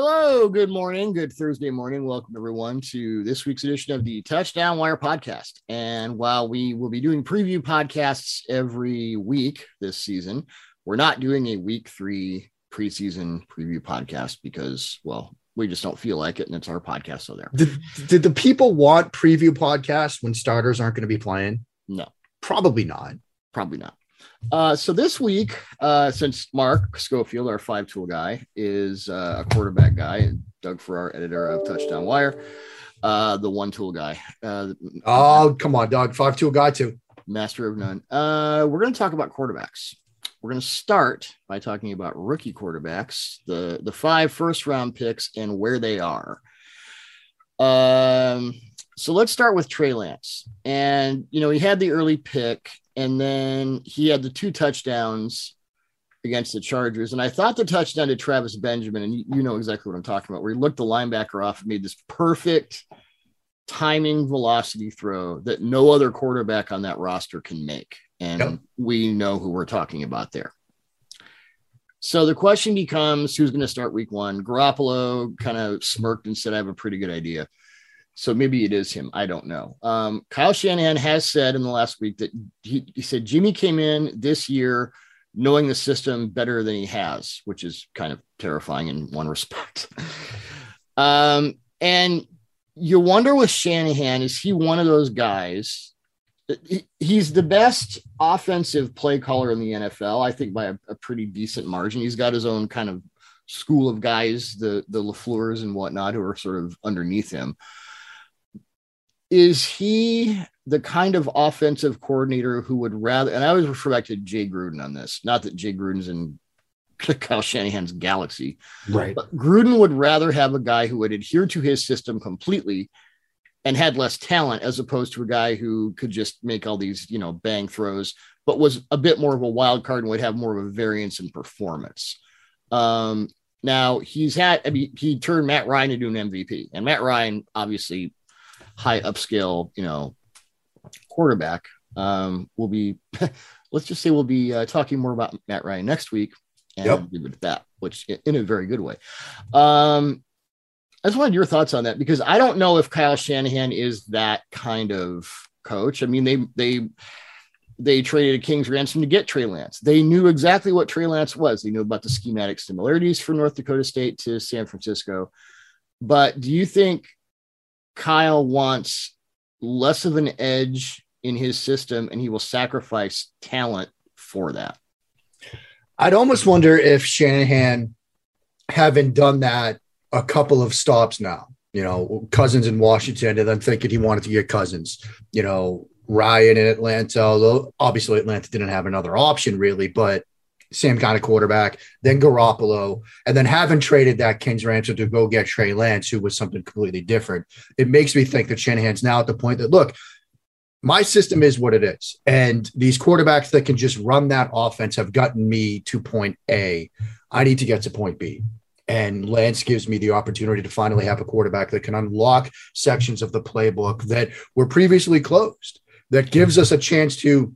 Hello, good morning, good Thursday morning. Welcome everyone to this week's edition of the Touchdown Wire podcast. And while we will be doing preview podcasts every week this season, we're not doing a week three preseason preview podcast because, well, we just don't feel like it, and it's our podcast. So there. Did, did the people want preview podcasts when starters aren't going to be playing? No, Probably not. probably not. Uh, so this week, uh, since Mark Schofield, our five tool guy, is uh, a quarterback guy, and Doug Farrar, editor of Touchdown Wire, uh, the one tool guy, uh, Oh, come on, Doug, Five tool guy too. master of none. Uh, we're going to talk about quarterbacks. We're going to start by talking about rookie quarterbacks, the the five first round picks and where they are. Um, so let's start with Trey Lance, and you know he had the early pick, and then he had the two touchdowns against the Chargers, and I thought the touchdown to Travis Benjamin, and you, you know exactly what I'm talking about, where he looked the linebacker off and made this perfect timing velocity throw that no other quarterback on that roster can make. And Yep. we know who we're talking about there. So the question becomes who's going to start week one? Garoppolo kind of smirked and said, I have a pretty good idea. So maybe it is him. I don't know. Um, Kyle Shanahan has said in the last week that he, he said Jimmy came in this year knowing the system better than he has, which is kind of terrifying in one respect. um, and you wonder with Shanahan, is he one of those guys? he- He's the best offensive play caller in the NFL, I think by a, a pretty decent margin. He's got his own kind of school of guys, the the Lafleurs and whatnot, who are sort of underneath him. Is he the kind of offensive coordinator who would rather? And I always refer back to Jay Gruden on this. Not that Jay Gruden's in Kyle Shanahan's galaxy, Right. but Gruden would rather have a guy who would adhere to his system completely and had less talent as opposed to a guy who could just make all these, you know, bang throws, but was a bit more of a wild card and would have more of a variance in performance. Um, now he's had, I mean, he turned Matt Ryan into an MVP, and Matt Ryan, obviously, high upscale, you know, quarterback. Um, we'll be, let's just say, we'll be uh, talking more about Matt Ryan next week, and Yep. leave it at that, which in a very good way. Um, I just wanted your thoughts on that because I don't know if Kyle Shanahan is that kind of coach. I mean, they they they traded a king's ransom to get Trey Lance. They knew exactly what Trey Lance was. They knew about the schematic similarities from North Dakota State to San Francisco. But do you think Kyle wants less of an edge in his system and he will sacrifice talent for that? I'd almost wonder if Shanahan, having done that a couple of stops now, you know, Cousins in Washington, and then thinking he wanted to get Cousins, you know, Ryan in Atlanta, although obviously Atlanta didn't have another option really, but same kind of quarterback, then Garoppolo, and then having traded that Kings ransom to go get Trey Lance, who was something completely different. It makes me think that Shanahan's now at the point that, look, my system is what it is. And these quarterbacks that can just run that offense have gotten me to point A. I need to get to point B. And Lance gives me the opportunity to finally have a quarterback that can unlock sections of the playbook that were previously closed, that gives us a chance to,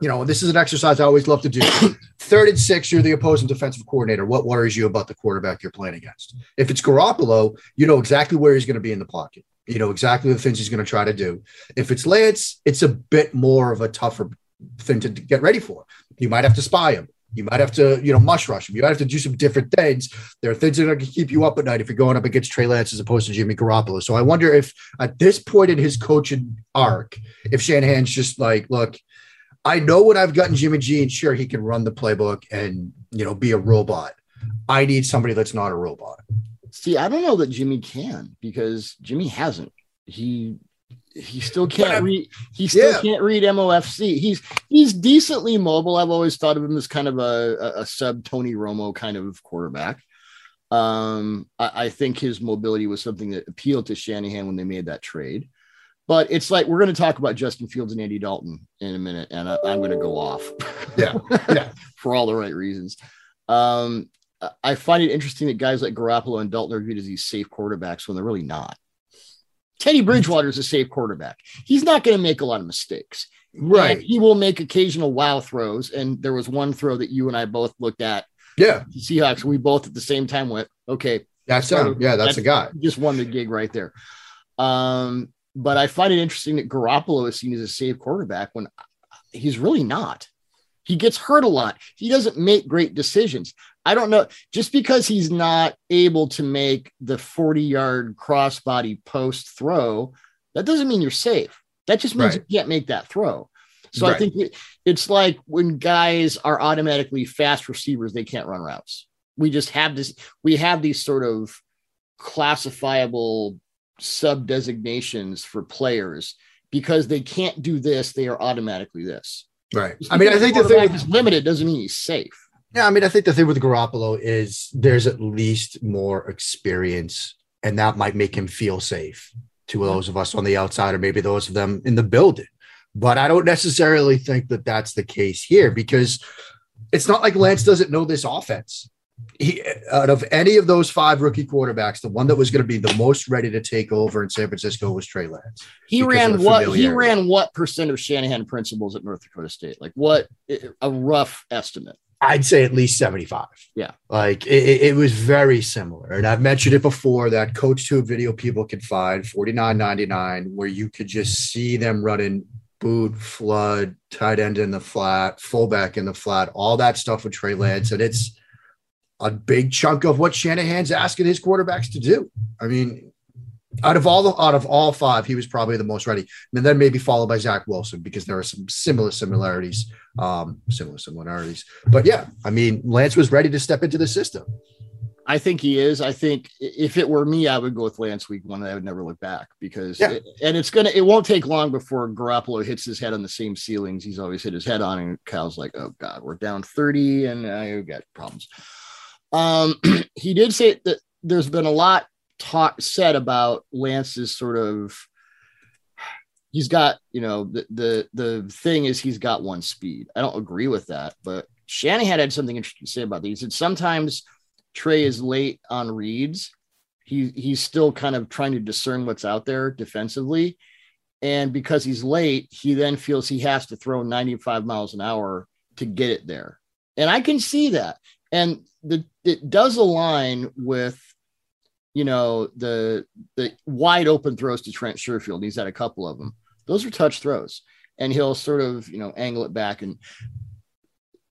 you know, this is an exercise I always love to do. Third and six, you're the opposing defensive coordinator. What worries you about the quarterback you're playing against? If it's Garoppolo, you know exactly where he's going to be in the pocket. You know exactly the things he's going to try to do. If it's Lance, it's a bit more of a tougher thing to get ready for. You might have to spy him. You might have to, you know, mush rush him. You might have to do some different things. There are things that are going to keep you up at night if you're going up against Trey Lance as opposed to Jimmy Garoppolo. So I wonder if at this point in his coaching arc, if Shanahan's just like, look, I know what I've gotten Jimmy G, and sure, he can run the playbook and, you know, be a robot. I need somebody that's not a robot. See, I don't know that Jimmy can because Jimmy hasn't. He he still can't read. He still Yeah. can't read MOFC. He's he's decently mobile. I've always thought of him as kind of a, a, a sub Tony Romo kind of quarterback. Um, I, I think his mobility was something that appealed to Shanahan when they made that trade. But it's like we're going to talk about Justin Fields and Andy Dalton in a minute, and I, I'm going to go off. Yeah. Yeah. for all the right reasons. Um, I- find it interesting that guys like Garoppolo and Dalton are viewed as these safe quarterbacks when they're really not. Teddy Bridgewater is a safe quarterback. He's not going to make a lot of mistakes. And he will make occasional wow throws. And there was one throw that you and I both looked at Yeah. Seahawks. We both at the same time went, okay, That's him. Yeah, that's, That's- a guy. just won the gig right there. Um, but I find it interesting that Garoppolo is seen as a safe quarterback when he's really not. He gets hurt a lot. He doesn't make great decisions. I don't know. Just because he's not able to make the 40 yard crossbody post throw, that doesn't mean you're safe. That just means Right. you can't make that throw. So I think it- it's like when guys are automatically fast receivers, they can't run routes. We just have this, we have these sort of classifiable sub designations for players because they can't do this, they are automatically this. Right. I mean, I think the the thing is limited doesn't mean he's safe. Yeah, I mean, I think the thing with Garoppolo is there's at least more experience, and that might make him feel safe to those of us on the outside, or maybe those of them in the building. But I don't necessarily think that that's the case here because it's not like Lance doesn't know this offense. He, out of any of those five rookie quarterbacks, the one that was going to be the most ready to take over in San Francisco was Trey Lance. He ran what he ran what percent of Shanahan principles at North Dakota State? Like what a rough estimate. I'd say at least 75. Yeah. Like it, it- was very similar. And I've mentioned it before that coach tube video people can find 49.99 where you could just see them running boot, flood, tight end in the flat, fullback in the flat, all that stuff with Trey Lance. And it's a big chunk of what Shanahan's asking his quarterbacks to do. I mean, out of all the out of all five, he was probably the most ready. And then maybe followed by Zach Wilson because there are some similar similarities, um, similar similarities. But yeah, I mean, Lance was ready to step into the system. I think he is. I think if it were me, I would go with Lance week one. I would never look back because, Yeah. it- and it's gonna. It won't take long before Garoppolo hits his head on the same ceilings he's always hit his head on, and Cal's like, "Oh God, we're down thirty, and I got problems." Um, he did say that there's been a lot talk said about Lance's sort of. He's got, you know, the the the thing is he's got one speed. I don't agree with that, but Shanahan had had something interesting to say about these. He said sometimes Trey is late on reads. He he's still kind of trying to discern what's out there defensively. And because he's late, he then feels he has to throw 95 miles an hour to get it there. And I can see that. And the it does align with you know the the wide open throws to Trent Sherfield. He's had a couple of them. Those are touch throws. And he'll sort of, you know, angle it back and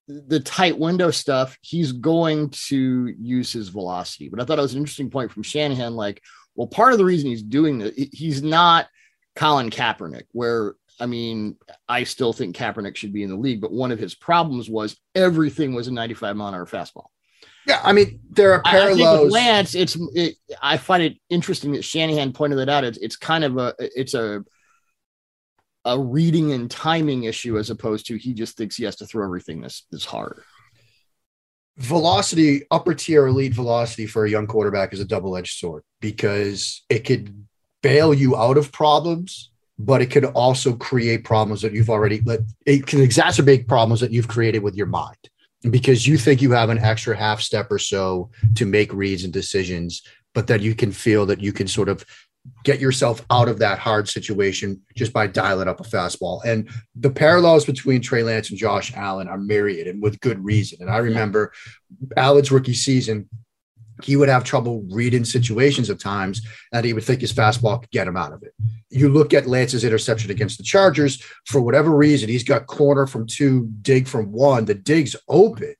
the tight window stuff, he's going to use his velocity. But I thought it was an interesting point from Shanahan. Like, well, part of the reason he's doing that, he's not Colin Kaepernick, where I mean, I still think Kaepernick should be in the league, but one of his problems was everything was a 95 mile an hour fastball. Yeah, I mean, there are I, I think with parallels. Lance, it's it, I find it interesting that Shanahan pointed that out. It's it's kind of a it's a a reading and timing issue as opposed to he just thinks he has to throw everything this this hard. velocity, upper tier elite velocity for a young quarterback is a double edged sword because it could bail you out of problems, but it could also create problems that you've already let it can exacerbate problems that you've created with your mind because you think you have an extra half step or so to make reads and decisions, but that you can feel that you can sort of get yourself out of that hard situation just by dialing up a fastball. And the parallels between Trey Lance and Josh Allen are myriad and with good reason. And I remember Allen's rookie season, he would have trouble reading situations at times and he would think his fastball could get him out of it. You look at Lance's interception against the Chargers, for whatever reason, he's got corner from two, dig from one. The dig's open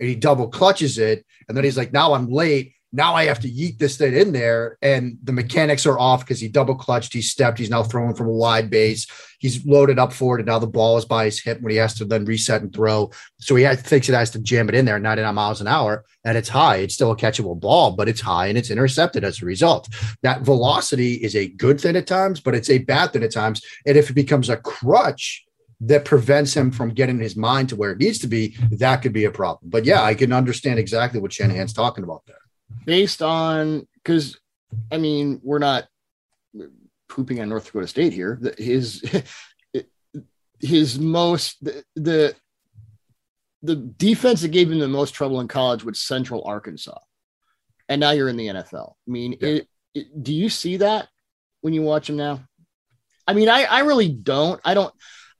and he double clutches it. And then he's like, now I'm late. Now I have to yeet this thing in there. And the mechanics are off because he double clutched, he stepped, he's now throwing from a wide base. He's loaded up for it. And now the ball is by his hip when he has to then reset and throw. So he has, thinks it has to jam it in there at 99 miles an hour. And it's high. It's still a catchable ball, but it's high and it's intercepted as a result. That velocity is a good thing at times, but it's a bad thing at times. And if it becomes a crutch, that prevents him from getting his mind to where it needs to be, that could be a problem. But yeah, I can understand exactly what Shanahan's talking about there. Based on because I mean, we're not pooping on North Dakota State here. His his most the, the the defense that gave him the most trouble in college was Central Arkansas, and now you're in the NFL. I mean, Yeah. it, it, do you see that when you watch him now? I mean, I I really don't. I don't.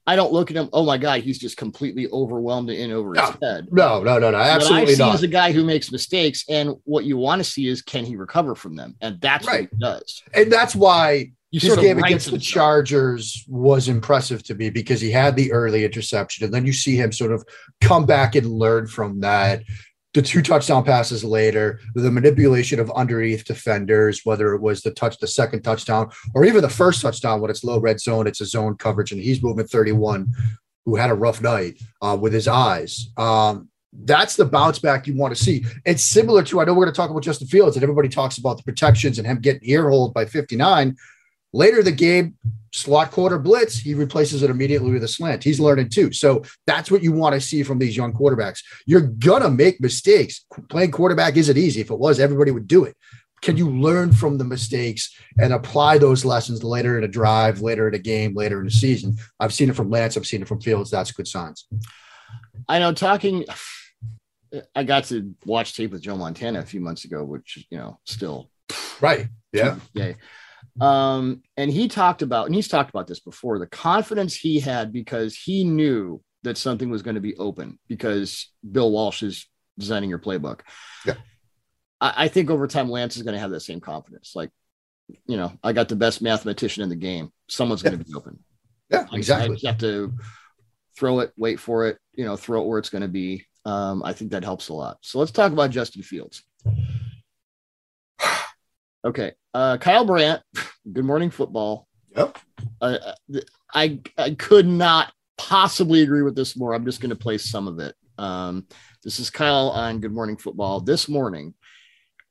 I don't look at him. Oh my god, he's just completely overwhelmed and in over his head. No, no, no, no, absolutely What I see not. is a guy who makes mistakes, and what you want to see is can he recover from them, and that's Right. what he does. and that's why You his game against the himself. Chargers was impressive to me because he had the early interception, and then you see him sort of come back and learn from that. The two touchdown passes later, the manipulation of underneath defenders, whether it was the touch, the second touchdown, or even the first touchdown when it's low red zone, it's a zone coverage, and he's moving 31, who had a rough night uh, with his eyes. Um, that's the bounce back you want to see. It's similar to I know we're going to talk about Justin Fields, and everybody talks about the protections and him getting ear hold by 59. Later the game, slot quarter blitz, he replaces it immediately with a slant. He's learning too. So that's what you want to see from these young quarterbacks. You're gonna make mistakes. Playing quarterback isn't easy. If it was, everybody would do it. Can you learn from the mistakes and apply those lessons later in a drive, later in a game, later in a season? I've seen it from Lance. I've seen it from Fields. That's good signs. I know talking. I got to watch tape with Joe Montana a few months ago, which you know still Right. Yeah. yay. Um, and he talked about, and he's talked about this before, the confidence he had because he knew that something was going to be open because Bill Walsh is designing your playbook. Yeah. I, I think over time Lance is going to have that same confidence. Like, you know, I got the best mathematician in the game. Someone's going to be open. Yeah. I- I Exactly. just have to throw it, wait for it, you know, throw it where it's going to be. Um, I think that helps a lot. So let's talk about Justin Fields. Okay. Uh, Kyle Brandt, good morning football. Yep. Uh, I, I could not possibly agree with this more. I'm just going to play some of it. Um, this is Kyle on Good Morning Football this morning.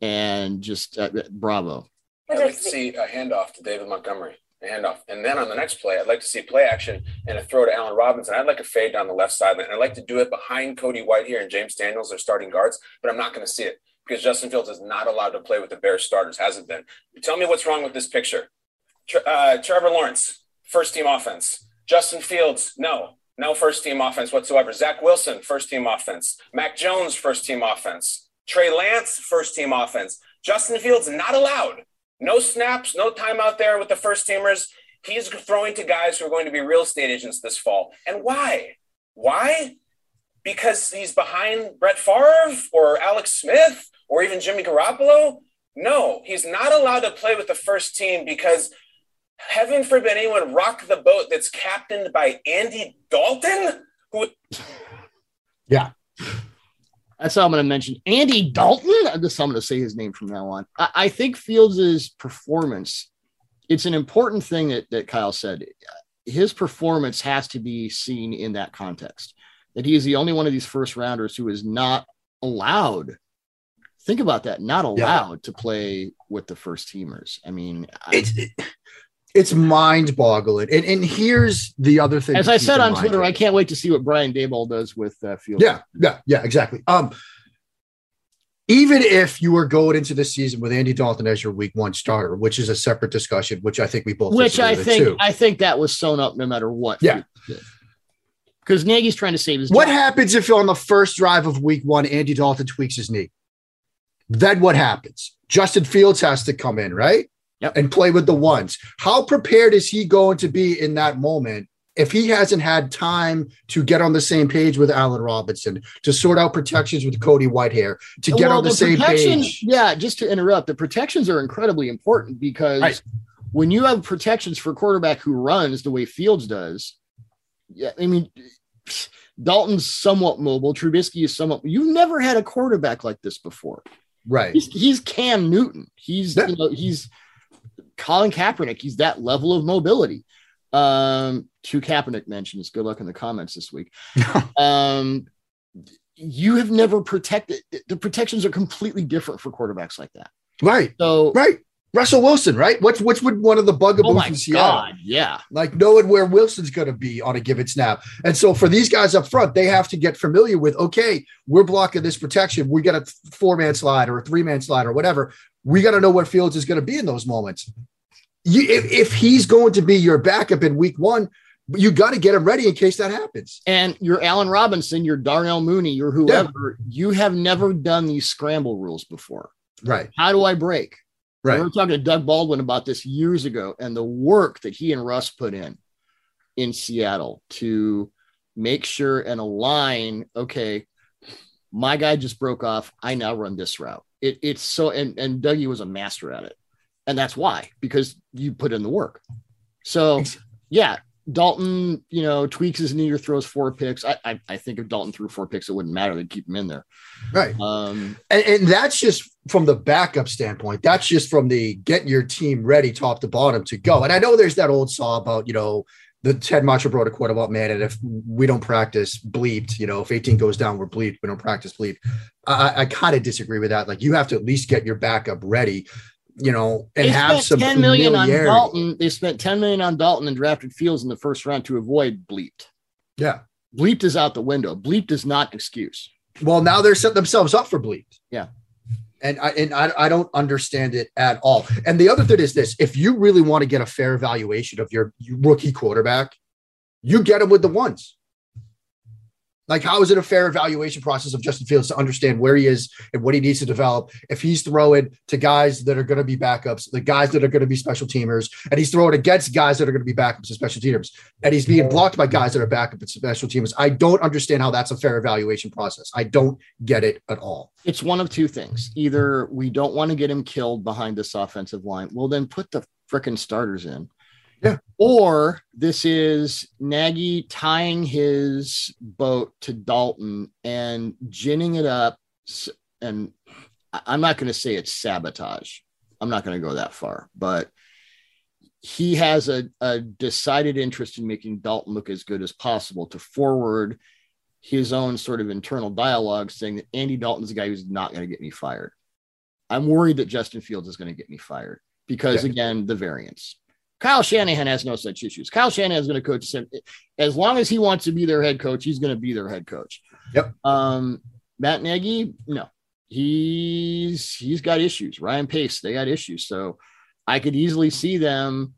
And just uh, bravo. I'd like to see a handoff to David Montgomery, a handoff. And then on the next play, I'd like to see play action and a throw to Allen Robinson. I'd like a fade down the left sideline. And I'd like to do it behind Cody Whitehair and James Daniels, their starting guards, but I'm not going to see it because Justin Fields is not allowed to play with the Bears starters, hasn't been. Tell me what's wrong with this picture. Uh, Trevor Lawrence, first team offense. Justin Fields, no, no first team offense whatsoever. Zach Wilson, first team offense. Mac Jones, first team offense. Trey Lance, first team offense. Justin Fields, not allowed. No snaps, no time out there with the first teamers. He's throwing to guys who are going to be real estate agents this fall. And why? Why? Because he's behind Brett Favre or Alex Smith or even Jimmy Garoppolo? No, he's not allowed to play with the first team because heaven forbid anyone rock the boat that's captained by Andy Dalton, who That's all I'm going to mention. Andy Dalton. That's how I'm going to say his name from now on. I, I think Fields' performance. It's an important thing that that Kyle said. His performance has to be seen in that context. That he is the only one of these first rounders who is not allowed. Think about that. Not allowed to play with the first teamers. I mean, I- It's it's mind boggling. And and here's the other thing. as I said on Twitter. I can't wait to see what Brian Daboll does with uh, Fields. Yeah, yeah, yeah, exactly. Um, even if you were going into the season with Andy Dalton as your week one starter, which is a separate discussion, which I think we both which I think too. I think that was sewn up no matter what. Yeah. Because Nagy's trying to save his What job. happens if on the first drive of week one, Andy Dalton tweaks his knee? Then what happens? Justin Fields has to come in, right? Yep. And play with the ones. How prepared is he going to be in that moment if he hasn't had time to get on the same page with Allen Robinson, to sort out protections with Cody Whitehair, to get Well, on the, same page? Yeah, just to interrupt, the protections are incredibly important because Right. when you have protections for a quarterback who runs the way Fields does, yeah, I mean, Dalton's somewhat mobile. Trubisky is somewhat. You've never had a quarterback like this before. Right. He's, he's Cam Newton. He's Yeah. you know he's Colin Kaepernick. He's that level of mobility. Um, two Kaepernick mentions. Good luck in the comments this week. um, you have never protected. The protections are completely different for quarterbacks like that. Right. So, Right. Russell Wilson, right? What's what's with one of the bugaboos oh my Seattle? god, yeah, Like knowing where Wilson's going to be on a given snap. And so for these guys up front, they have to get familiar with, okay, we're blocking this protection. We got a four man slide or a three man slide or whatever. We got to know where Fields is going to be in those moments. You, if, if he's going to be your backup in week one, you got to get him ready in case that happens. and you're Allen Robinson, you're Darnell Mooney, you're whoever. You have never done these scramble rules before. Right. How do I break? We Right. were talking to Doug Baldwin about this years ago, and the work that he and Russ put in in Seattle to make sure and align. Okay, my guy just broke off. I now run this route. It, it's so and and Dougie was a master at it, and that's why because you put in the work. So yeah, Dalton, you know, tweaks his knee or throws four picks. I, I, I think if Dalton threw four picks, it wouldn't matter. They'd keep him in there. Right. Um, And, and that's just from the backup standpoint. That's just from the getting your team ready top to bottom to go. And I know there's that old saw about, you know, the Ted Macho brought a quote about, man, and if we don't practice bleeped, you know, if 18 goes down, we're bleeped. We don't practice bleeped. I, I kind of disagree with that. Like you have to at least get your backup ready, you know, and they have some spent 10 million on. Dalton. They spent 10 million on Dalton and drafted Fields in the first round to avoid bleeped. Yeah. Bleeped is out the window. Bleeped is not an excuse. Well, now they're setting themselves up for bleeped. Yeah. And I and I, I don't understand it at all. And the other thing is this: if you really want to get a fair evaluation of your rookie quarterback, you get him with the ones. Like, how is it a fair evaluation process of Justin Fields to understand where he is and what he needs to develop? If he's throwing to guys that are going to be backups, the guys that are going to be special teamers, and he's throwing against guys that are going to be backups and special teamers, and he's being blocked by guys that are backup and special teamers, I don't understand how that's a fair evaluation process. I don't get it at all. It's one of two things. Either we don't want to get him killed behind this offensive line. Well, then put the freaking starters in. Yeah. Or this is Nagy tying his boat to Dalton and ginning it up. And I'm not going to say it's sabotage. I'm not going to go that far, but he has a, a decided interest in making Dalton look as good as possible to forward his own sort of internal dialogue saying that Andy Dalton's the guy who's not going to get me fired. I'm worried that Justin Fields is going to get me fired because, Yeah. again, the variance. Kyle Shanahan has no such issues. Kyle Shanahan is going to coach them as long as he wants to be their head coach. He's going to be their head coach. Yep. Um, Matt Nagy, no, he's he's got issues. Ryan Pace, they got issues. So I could easily see them.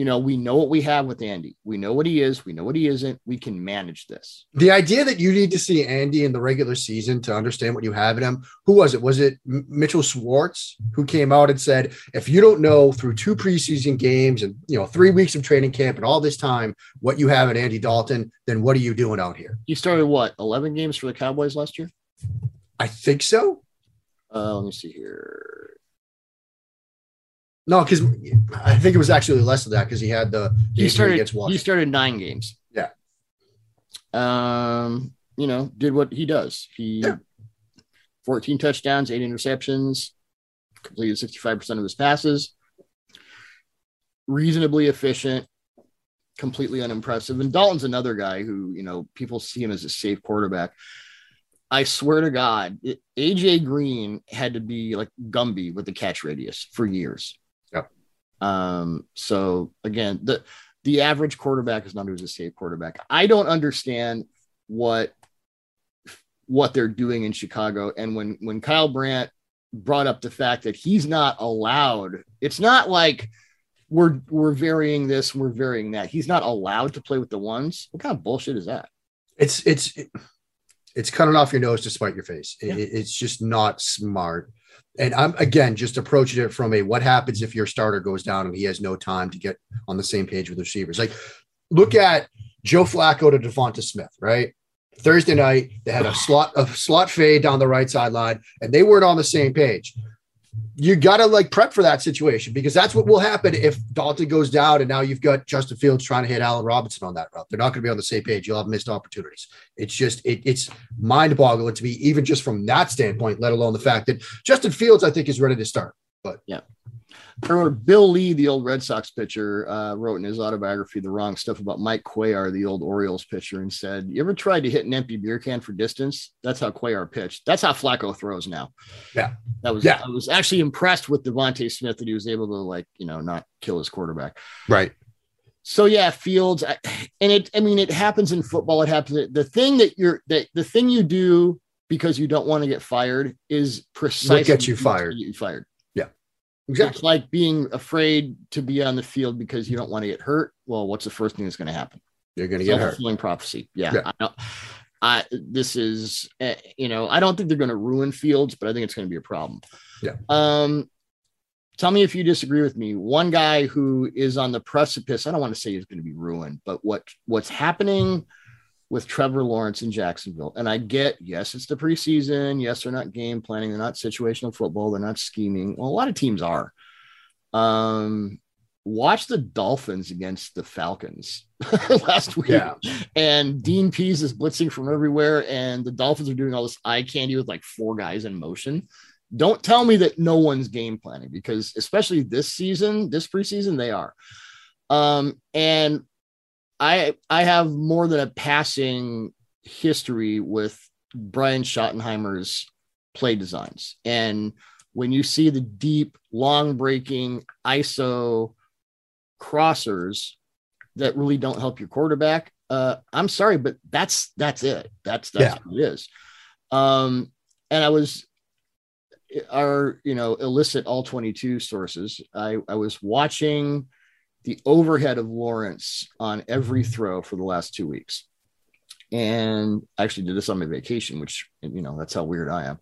You know, we know what we have with Andy. We know what he is. We know what he isn't. We can manage this. The idea that you need to see Andy in the regular season to understand what you have in him. Who was it? Was it Mitchell Schwartz who came out and said, if you don't know through two preseason games and you know three weeks of training camp and all this time what you have in Andy Dalton, then what are you doing out here? He started what 11 games for the Cowboys last year. I think so. Uh, let me see here. No, because I think it was actually less than that because he had the He started. against He started nine games. Yeah. Um, you know, did what he does. He Yeah. 14 touchdowns, eight interceptions, completed 65% of his passes. Reasonably efficient, completely unimpressive. And Dalton's another guy who, you know, people see him as a safe quarterback. I swear to God, it, AJ Green had to be like Gumby with the catch radius for years. Um, so again, the the average quarterback is not who's a safe quarterback. I don't understand what what they're doing in Chicago. And when when Kyle Brandt brought up the fact that he's not allowed, it's not like we're we're varying this, we're varying that. He's not allowed to play with the ones. What kind of bullshit is that? It's it's it's cutting off your nose to spite your face. It- Yeah. it's just not smart. And I'm again just approaching it from a what happens if your starter goes down and he has no time to get on the same page with the receivers. Like look at Joe Flacco to Devonta Smith, right? Thursday night, they had a slot a slot fade down the right sideline, and they weren't on the same page. You gotta like prep for that situation because that's what will happen if Dalton goes down and now you've got Justin Fields trying to hit Allen Robinson on that route. They're not going to be on the same page. You'll have missed opportunities. It's just it, it's mind boggling to me, even just from that standpoint, let alone the fact that Justin Fields, I think, is ready to start. Or Bill Lee, the old Red Sox pitcher, uh, wrote in his autobiography the wrong stuff about Mike Cuellar, the old Orioles pitcher, and said, "You ever tried to hit an empty beer can for distance? That's how Cuellar pitched. That's how Flacco throws now." Yeah. that was. Yeah. I was actually impressed with DeVonta Smith that he was able to like you know not kill his quarterback. Right. So yeah, Fields, I, and it. I mean, it happens in football. It happens. The thing that you're that the thing you do because you don't want to get fired is precisely gets you fired. get you fired. Exactly. It's like being afraid to be on the field because you don't want to get hurt. Well, what's the first thing that's going to happen? You're going to get hurt. Self-fulfilling prophecy. Yeah. Yeah. I don't, I, this is, uh, you know, I don't think they're going to ruin Fields, but I think it's going to be a problem. Yeah. Um, tell me if you disagree with me. One guy who is on the precipice, I don't want to say he's going to be ruined, but what what's happening with Trevor Lawrence in Jacksonville. And I get, yes, it's the preseason. Yes, they're not game planning. They're not situational football. They're not scheming. Well, a lot of teams are. Um, watch the Dolphins against the Falcons last week. Yeah. And Dean Pees is blitzing from everywhere, and the Dolphins are doing all this eye candy with like four guys in motion. Don't tell me that no one's game planning because, especially this season, this preseason, they are. Um, and I I have more than a passing history with Brian Schottenheimer's play designs. And when you see the deep, long breaking ISO crossers that really don't help your quarterback. Uh, I'm sorry, but that's that's it. That's that's yeah. what it is. Um, and I was our you know illicit all 22 sources. I I was watching the overhead of Lawrence on every mm-hmm. throw for the last two weeks, and I actually did this on my vacation, which you know that's how weird I am.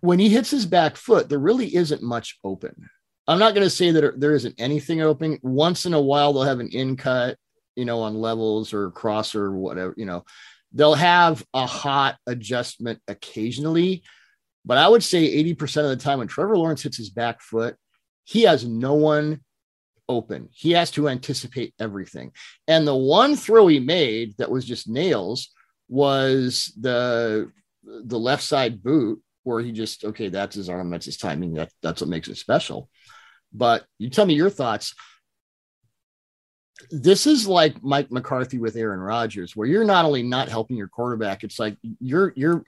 When he hits his back foot, there really isn't much open. I'm not going to say that there isn't anything open. Once in a while, they'll have an in cut, you know, on levels or cross or whatever, you know, they'll have a hot adjustment occasionally. But I would say 80% of the time when Trevor Lawrence hits his back foot, he has no one open. He has to anticipate everything. And the one throw he made that was just nails was the the left side boot where he just okay, that's his arm, that's his timing. That that's what makes it special. But you tell me your thoughts. This is like Mike McCarthy with Aaron Rodgers, where you're not only not helping your quarterback, it's like you're you're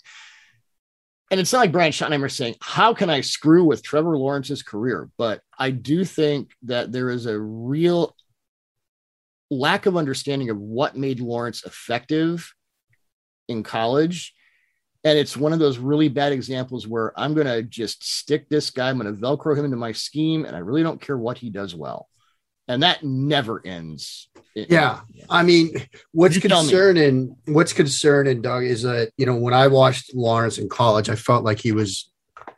and it's not like Brian Schottenheimer saying, How can I screw with Trevor Lawrence's career? But I do think that there is a real lack of understanding of what made Lawrence effective in college and it's one of those really bad examples where I'm going to just stick this guy, I'm going to Velcro him into my scheme, and I really don't care what he does well. And that never ends. Yeah. I mean, what's concerning, what's concerning, Doug, is that, you know, when I watched Lawrence in college, I felt like he was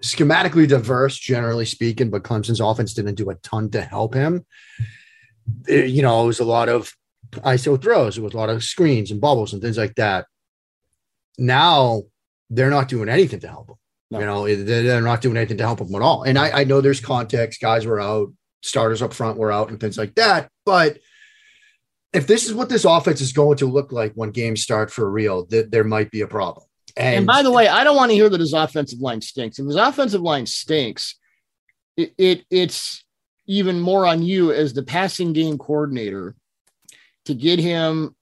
schematically diverse, generally speaking, but Clemson's offense didn't do a ton to help him. It, you know, it was a lot of ISO throws, it was a lot of screens and bubbles and things like that. Now they're not doing anything to help him. No. You know, they're not doing anything to help him at all. And I, I know there's context, guys were out, starters up front were out, and things like that. But if this is what this offense is going to look like when games start for real, that there might be a problem. And, and, by the way, I don't want to hear that his offensive line stinks. If his offensive line stinks, it, it it's even more on you as the passing game coordinator to get him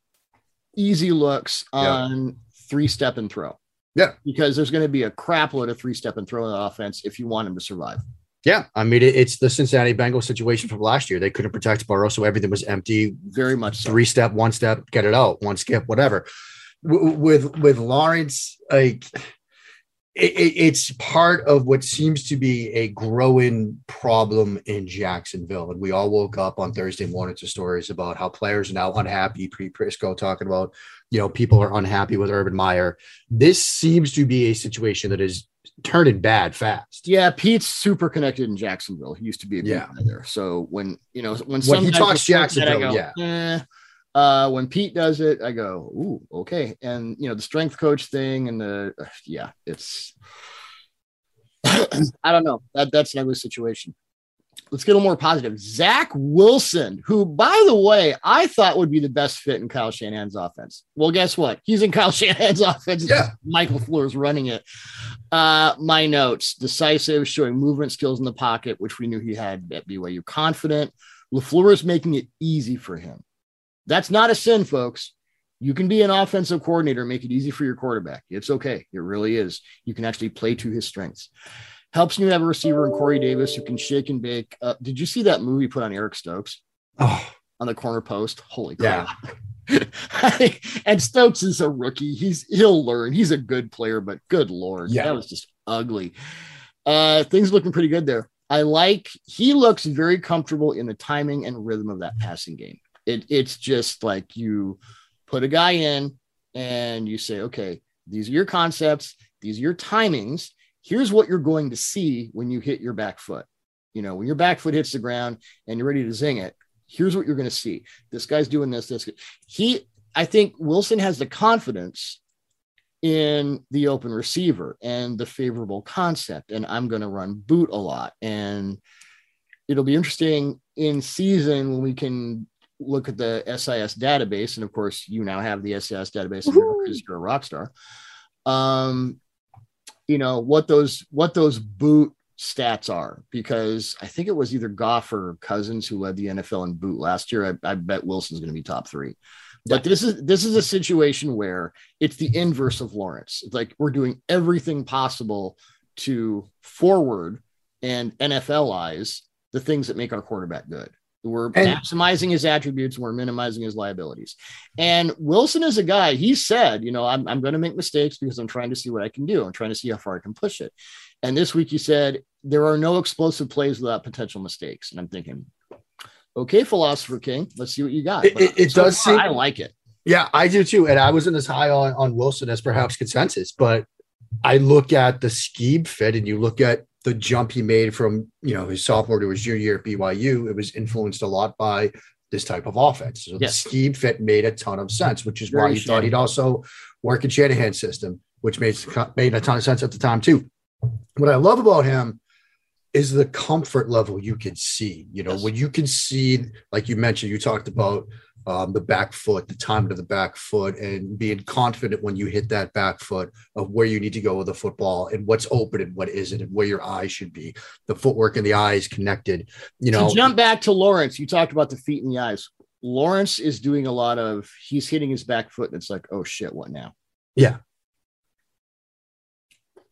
easy looks on yeah. three step and throw. Yeah. Because there's going to be a crapload of three step and throw in the offense if you want him to survive. Yeah. I mean, it's the Cincinnati Bengals situation from last year. They couldn't protect Burrow, so everything was empty. Very much so. Three step, one step, get it out, one skip, whatever. with with Lawrence, like it, it's part of what seems to be a growing problem in Jacksonville. And we all woke up on Thursday morning to stories about how players are now unhappy. Pre Prisco talking about you know, people are unhappy with Urban Meyer. This seems to be a situation that is turning bad fast. Yeah, Pete's super connected in Jacksonville. He used to be a yeah. there. So when you know when, when he talks Jacksonville, go, yeah. Eh. Uh, when Pete does it, I go, ooh, okay. And you know, the strength coach thing and the uh, yeah, it's I don't know. That that's an ugly situation let's get a little more positive. Zach Wilson, who, by the way, I thought would be the best fit in Kyle Shanahan's offense. Well, guess what? He's in Kyle Shanahan's offense. Yeah. Mike LaFleur's running it. Uh, my notes decisive, showing movement skills in the pocket, which we knew he had at BYU. Confident. LaFleur is making it easy for him. That's not a sin, folks. You can be an offensive coordinator, and make it easy for your quarterback. It's okay. It really is. You can actually play to his strengths. Helps you have a receiver in Corey Davis who can shake and bake. Uh, did you see that movie put on Eric Stokes? Oh, on the corner post. Holy crap. Yeah. and Stokes is a rookie. He's he'll learn. He's a good player, but good lord, yeah. that was just ugly. Uh, things looking pretty good there. I like he looks very comfortable in the timing and rhythm of that passing game. It, it's just like you put a guy in and you say, okay, these are your concepts, these are your timings, here's what you're going to see when you hit your back foot. You know, when your back foot hits the ground and you're ready to zing it, here's what you're going to see. This guy's doing this, this. He, I think Wilson has the confidence in the open receiver and the favorable concept. And I'm going to run boot a lot. And it'll be interesting in season when we can look at the SIS database. And of course, you now have the SIS database because you're a rock star. Um, you know what those what those boot stats are because I think it was either Goff or Cousins who led the NFL in boot last year. I, I bet Wilson's going to be top three. But this is this is a situation where it's the inverse of Lawrence. It's like we're doing everything possible to forward and NFLize the things that make our quarterback good. We're and, maximizing his attributes, we're minimizing his liabilities. And Wilson is a guy, he said, you know, I'm, I'm going to make mistakes because I'm trying to see what I can do. I'm trying to see how far I can push it. And this week you said, there are no explosive plays without potential mistakes. And I'm thinking, okay, philosopher king, let's see what you got. It, it so does seem I like it. Yeah, I do too. And I wasn't as high on, on Wilson as perhaps consensus, but I look at the scheme fit and you look at the jump he made from you know his sophomore to his junior year at BYU. It was influenced a lot by this type of offense. So yes. the scheme fit made a ton of sense, which is Very why he thought he'd also work in Shanahan's system, which made made a ton of sense at the time too. What I love about him is the comfort level you can see. You know, yes. when you can see, like you mentioned, you talked about um, the back foot, the time to the back foot, and being confident when you hit that back foot of where you need to go with the football and what's open and what isn't, and where your eyes should be. The footwork and the eyes connected. You know, to jump back to Lawrence, you talked about the feet and the eyes. Lawrence is doing a lot of he's hitting his back foot, and it's like, oh shit, what now? Yeah,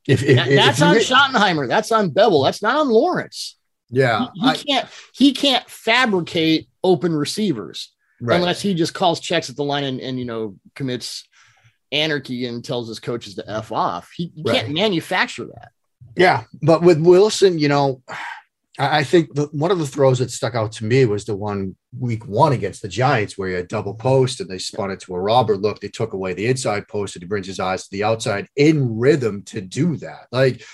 if, if, that, that's if on get, Schottenheimer, that's on Bevell, that's not on Lawrence. Yeah, he, he I, can't he can't fabricate open receivers right. unless he just calls checks at the line and, and you know commits anarchy and tells his coaches to f off. He, he right. can't manufacture that. Yeah, but with Wilson, you know, I think the, one of the throws that stuck out to me was the one week one against the Giants where he had double post and they spun it to a robber look. They took away the inside post and he brings his eyes to the outside in rhythm to do that. Like,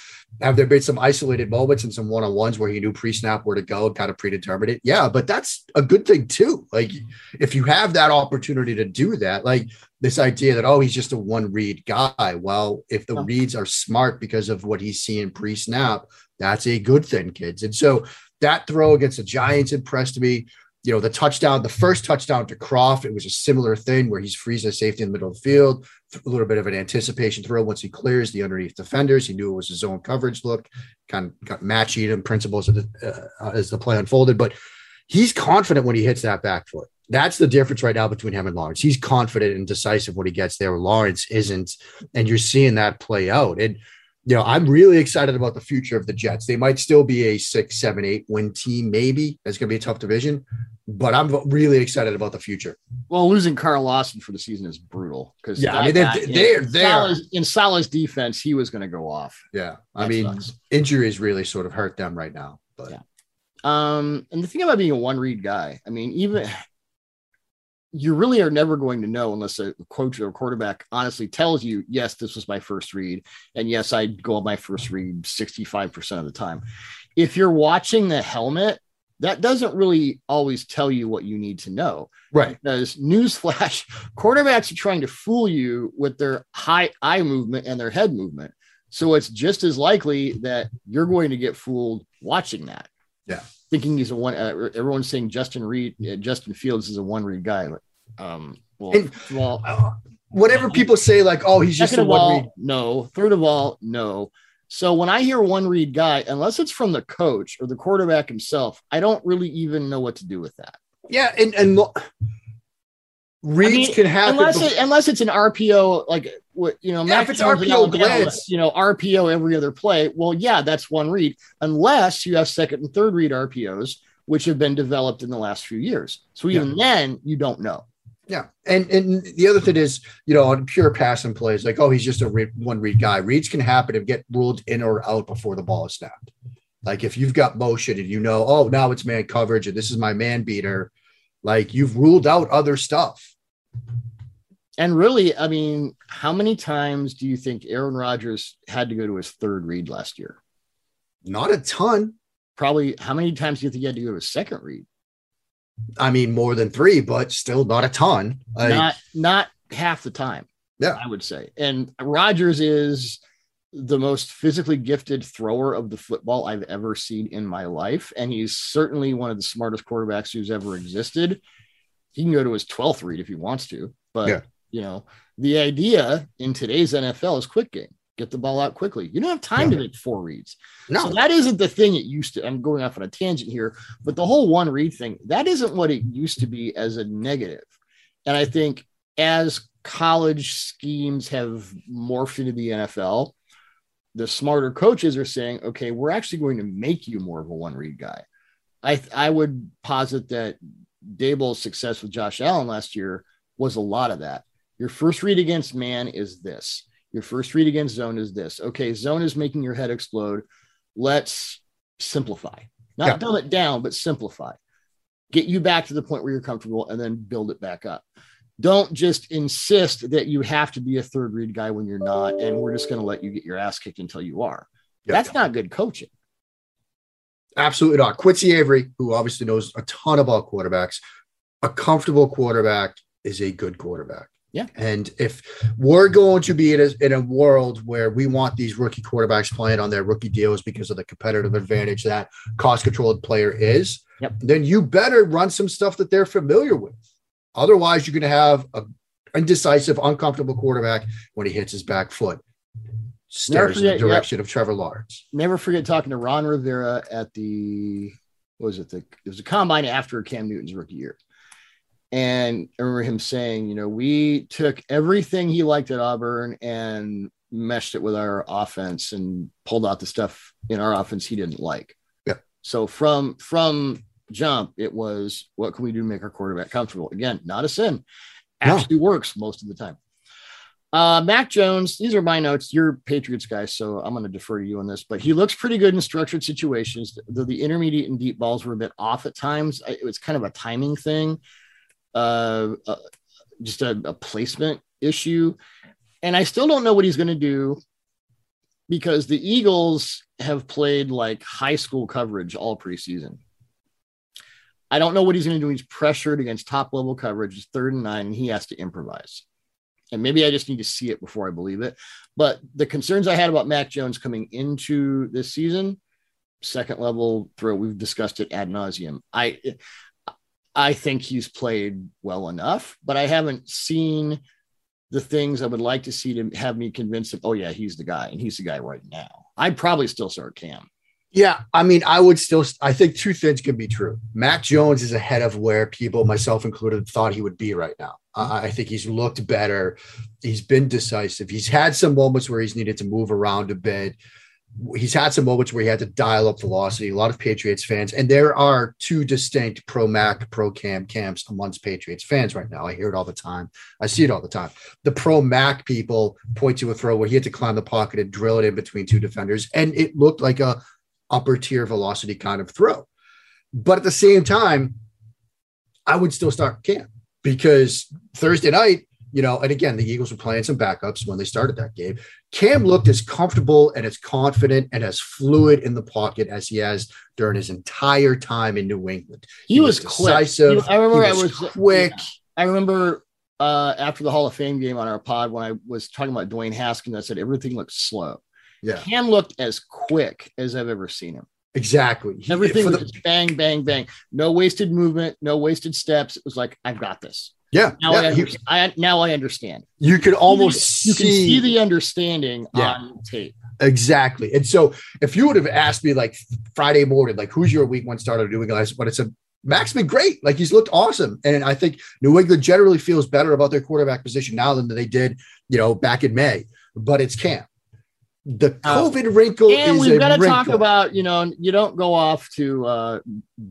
have there been some isolated moments and some one on ones where he knew pre snap where to go and kind of predetermined it? Yeah, but that's a good thing too. Like, mm-hmm. if you have that opportunity to do that, like this idea that, oh, he's just a one read guy. Well, if the reads are smart because of what he's seeing pre snap, that's a good thing, kids. And so that throw against the Giants impressed me. You know, the touchdown, the first touchdown to Kroft, it was a similar thing where he's freezing a safety in the middle of the field, a little bit of an anticipation throw once he clears the underneath defenders. He knew it was his own coverage look, kind of got matching him principles the, uh, as the play unfolded. But he's confident when he hits that back foot. That's the difference right now between him and Lawrence. He's confident and decisive when he gets there. Lawrence isn't, and you're seeing that play out. And you know, I'm really excited about the future of the Jets. They might still be a six, seven, eight win team, maybe. That's going to be a tough division, but I'm really excited about the future. Well, losing Carl Lawson for the season is brutal because yeah, I mean they're, they're, they're in Salah's defense, he was going to go off. Yeah, I mean sucks. injuries really sort of hurt them right now. But yeah. Um, and the thing about being a one read guy, I mean, even you really are never going to know unless a coach or a quarterback honestly tells you, yes, this was my first read. And yes, I go on my first read 65% of the time. If you're watching the helmet, that doesn't really always tell you what you need to know. Right. Because newsflash, quarterbacks are trying to fool you with their high eye movement and their head movement. So it's just as likely that you're going to get fooled watching that. Yeah thinking he's a one. Uh, everyone's saying Justin Reed, uh, Justin Fields is a one read guy. Um, well, and, well, uh, whatever people say, like, oh, he's just a one all, read. No. Third of all, no. So when I hear one read guy, unless it's from the coach or the quarterback himself, I don't really even know what to do with that. Yeah, and and reads I mean, can happen unless it, unless it's an RPO like what you know. Yeah, if it's RPO glance, you know RPO every other play. Well, yeah, that's one read. Unless you have second and third read RPOs, which have been developed in the last few years. So even yeah. then, you don't know. Yeah, and and the other thing is, you know, on pure passing plays, like oh, he's just a read, one read guy. Reads can happen and get ruled in or out before the ball is snapped. Like if you've got motion and you know, oh, now it's man coverage and this is my man beater, like you've ruled out other stuff And really, I mean, how many times do you think Aaron Rodgers had to go to his third read last year? Not a ton. Probably how many times do you think he had to go to his second read? I mean, more than three, but still not a ton. Like, not not half the time. Yeah. I would say. And Rodgers is the most physically gifted thrower of the football I've ever seen in my life. And he's certainly one of the smartest quarterbacks who's ever existed. He can go to his 12th read if he wants to. But, Yeah. you know, the idea in today's NFL is quick game. Get the ball out quickly. You don't have time to make four reads. no, So that isn't the thing it used to. I'm going off on a tangent here, but the whole one read thing, that isn't what it used to be as a negative. And I think as college schemes have morphed into the NFL, the smarter coaches are saying, okay, we're actually going to make you more of a one read guy. I I would posit that Daboll's success with Josh Allen last year was a lot of that. Your first read against man is this. Your first read against zone is this. Okay, zone is making your head explode. Let's simplify, not Yeah. dumb it down, but simplify. Get you back to the point where you're comfortable and then build it back up. Don't just insist that you have to be a third read guy when you're not, and we're just going to let you get your ass kicked until you are. Yeah. That's not good coaching. Absolutely not. Quincy Avery, who obviously knows a ton about quarterbacks, a comfortable quarterback is a good quarterback. Yeah. And if we're going to be in a, in a world where we want these rookie quarterbacks playing on their rookie deals because of the competitive advantage that cost controlled player is, Yep. then you better run some stuff that they're familiar with. Otherwise, you're going to have a indecisive, uncomfortable quarterback when he hits his back foot. Stares in the forget, yep. direction of Trevor Lawrence. Never forget talking to Ron Rivera at the what was it? The it was a combine after Cam Newton's rookie year. And I remember him saying, you know, we took everything he liked at Auburn and meshed it with our offense and pulled out the stuff in our offense he didn't like. Yeah. So from from jump, it was what can we do to make our quarterback comfortable? Again, not a sin. No. Actually works most of the time. Uh, Mac Jones, these are my notes. You're Patriots guy, so I'm going to defer to you on this. But he looks pretty good in structured situations. Though the intermediate and deep balls were a bit off at times, it was kind of a timing thing, uh, uh, just a, a placement issue. And I still don't know what he's going to do because the Eagles have played like high school coverage all preseason. I don't know what he's going to do. He's pressured against top level coverage, it's third and nine, and he has to improvise and maybe I just need to see it before I believe it. But the concerns I had about Mac Jones coming into this season, second level throw, we've discussed it ad nauseum. I I think he's played well enough, but I haven't seen the things I would like to see to have me convinced that, oh yeah, he's the guy, and he's the guy right now. I'd probably still start Cam. Yeah, I mean, I would still. I think two things can be true. Mac Jones is ahead of where people, myself included, thought he would be right now. I I think he's looked better. He's been decisive. He's had some moments where he's needed to move around a bit. He's had some moments where he had to dial up velocity. A lot of Patriots fans, and there are two distinct pro Mac, pro Cam camps amongst Patriots fans right now. I hear it all the time. I see it all the time. The pro Mac people point to a throw where he had to climb the pocket and drill it in between two defenders, and it looked like a upper tier velocity kind of throw. But at the same time, I would still start Cam because Thursday night, you know, and again, the Eagles were playing some backups when they started that game. Cam looked as comfortable and as confident and as fluid in the pocket as he has during his entire time in New England. He, was, quick. decisive. You I remember He I was was quick. I remember uh, after the Hall of Fame game on our pod when I was talking about Dwayne Haskins, I said everything looked slow. Yeah, Cam looked as quick as I've ever seen him. Exactly. Everything was the- just bang, bang, bang. No wasted movement, no wasted steps. It was like I've got this. yeah, Now, yeah, I, I now I understand. you could almost you can see see the understanding Yeah. on tape. Exactly. And so if you would have asked me like Friday morning, like who's your week one starter England, I said, but it's a Mac's been great. Like he's looked awesome. And I think New England generally feels better about their quarterback position now than they did, you know, back in May. But it's Cam. The Uh, COVID wrinkle And we've got to talk about, you know, you don't go off to uh,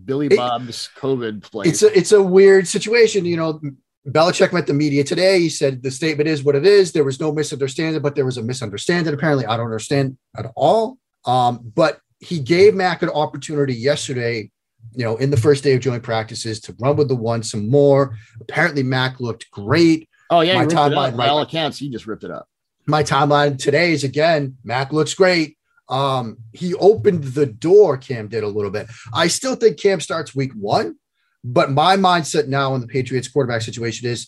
Billy It- Bob's COVID place. it's a it's a weird situation. You know, Belichick met the media today. He said the statement is what it is. There was no misunderstanding, but there was a misunderstanding. Apparently, I don't understand at all. Um, but he gave Mac an opportunity yesterday, you know, in the first day of joint practices to run with the one some more. Apparently, Mac looked great. Oh yeah, My it timeline by all accounts, he just ripped it up. My timeline today is again, Mac looks great. Um, he opened the door, Cam did a little bit. I still think Cam starts week one, but my mindset now in the Patriots quarterback situation is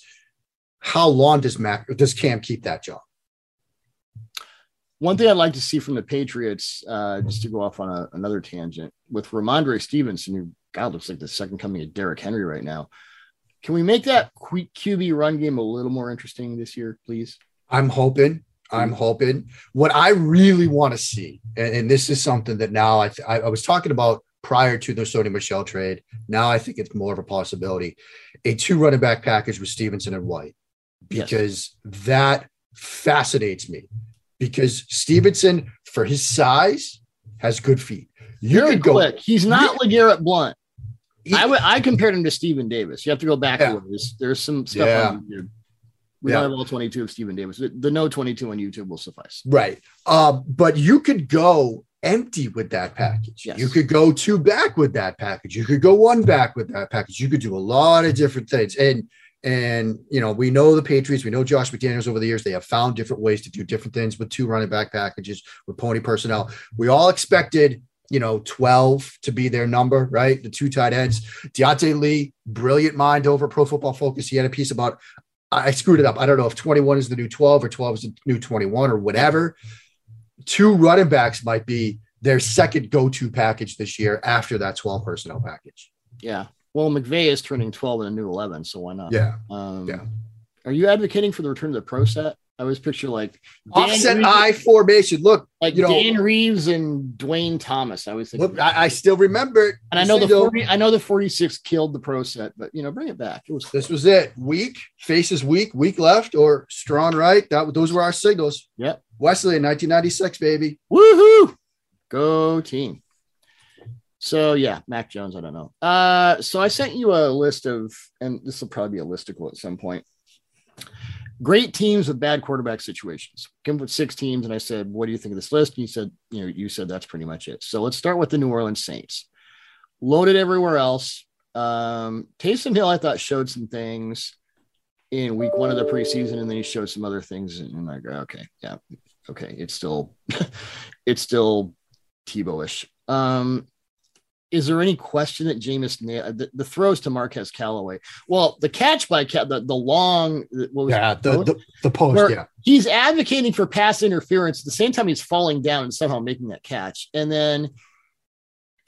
how long does Mac does Cam keep that job? One thing I'd like to see from the Patriots, uh, just to go off on a, another tangent, with Rhamondre Stevenson, who God looks like the second coming of Derrick Henry right now. Can we make that QB run game a little more interesting this year, please? I'm hoping. I'm mm-hmm. hoping. What I really want to see, and, and this is something that now I, th- I I was talking about prior to the Sony Michel trade. Now I think it's more of a possibility. A two running back package with Stevenson and White, Yes. because that fascinates me. Because Stevenson, for his size, has good feet. You Very could go. quick. He's not LeGarrette Blount. he- I I compared him to Stephen Davis. You have to go back Yeah. a ways. There's some stuff Yeah. on YouTube. We Yeah. don't have all 22 of Stephen Davis. The, the no 22 on YouTube will suffice. Right. Um, but you could go empty with that package. Yes. You could go two back with that package. You could go one back with that package. You could do a lot of different things. And and you know, we know the Patriots, we know Josh McDaniels over the years, they have found different ways to do different things with two running back packages with pony personnel. We all expected, you know, 12 to be their number, right? The two tight ends. Diante Lee, brilliant mind over pro football focus. He had a piece about I screwed it up. I don't know if 21 is the new 12 or 12 is the new 21 or whatever. Two running backs might be their second go-to package this year after that 12 personnel package. Yeah. Well, McVay is turning 12 and a new 11, so why not? Yeah. Um, Yeah. Are you advocating for the return of the pro set? I always picture like Dan Offset Reeves- I formation. Look, like you know- Dan Reeves and Duane Thomas. I always think, look, I, I still remember it. and I know the 40, I know the 46 killed the pro set, but you know, bring it back. It was This was it. Weak, faces weak, weak left, or strong right. That those were our signals. Yep. Wesley in 1996, baby. Woohoo! Go team. So yeah, Mac Jones. I don't know. Uh, so I sent you a list of, and this will probably be a listicle at some point. Great teams with bad quarterback situations. Came with six teams, and I said, "What do you think of this list?" And you said, "You know, you said that's pretty much it." So let's start with the New Orleans Saints. Loaded everywhere else. Um, Taysom Hill, I thought, showed some things in week one of the preseason, and then he showed some other things. And I'm like, okay, yeah, okay, it's still, it's still Tebow-ish. Um, is there any question that Jameis nailed uh, the, the throws to Marquez Callaway? Well, the catch by Cal, the, the long, what was Yeah, the the, the post. Yeah, he's advocating for pass interference at the same time he's falling down and somehow making that catch. And then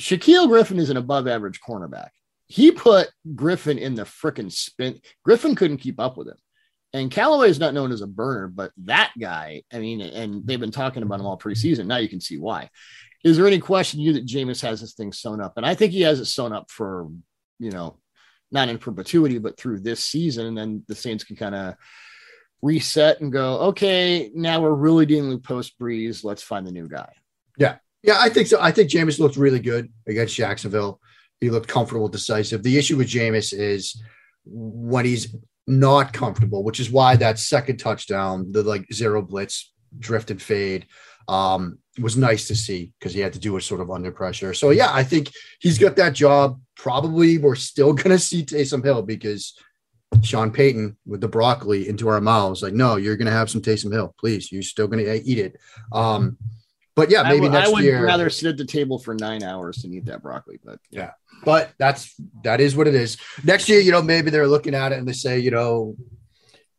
Shaquill Griffin is an above average cornerback. He put Griffin in the freaking spin. Griffin couldn't keep up with him. And Callaway is not known as a burner, but that guy, I mean, and they've been talking about him all preseason. Now you can see why. Is there any question to you that Jameis has this thing sewn up? And I think he has it sewn up for, you know, not in perpetuity, but through this season. And then the Saints can kind of reset and go, okay, now we're really dealing with post Brees. Let's find the new guy. yeah, Yeah, I think so. I think Jameis looked really good against Jacksonville. He looked comfortable, decisive. The issue with Jameis is when he's not comfortable, which is why that second touchdown, the like zero blitz, drift and fade, um, was nice to see because he had to do it sort of under pressure. So yeah, I think he's got that job. Probably we're still gonna see Taysom Hill because Sean Payton with the broccoli into our mouths, like, no, you're gonna have some Taysom Hill, please. You're still gonna eat it. Um, but yeah, I maybe would- I would year. rather sit at the table for nine hours than eat that broccoli, but Yeah. but that's that is what it is. Next year, you know, maybe they're looking at it and they say, you know,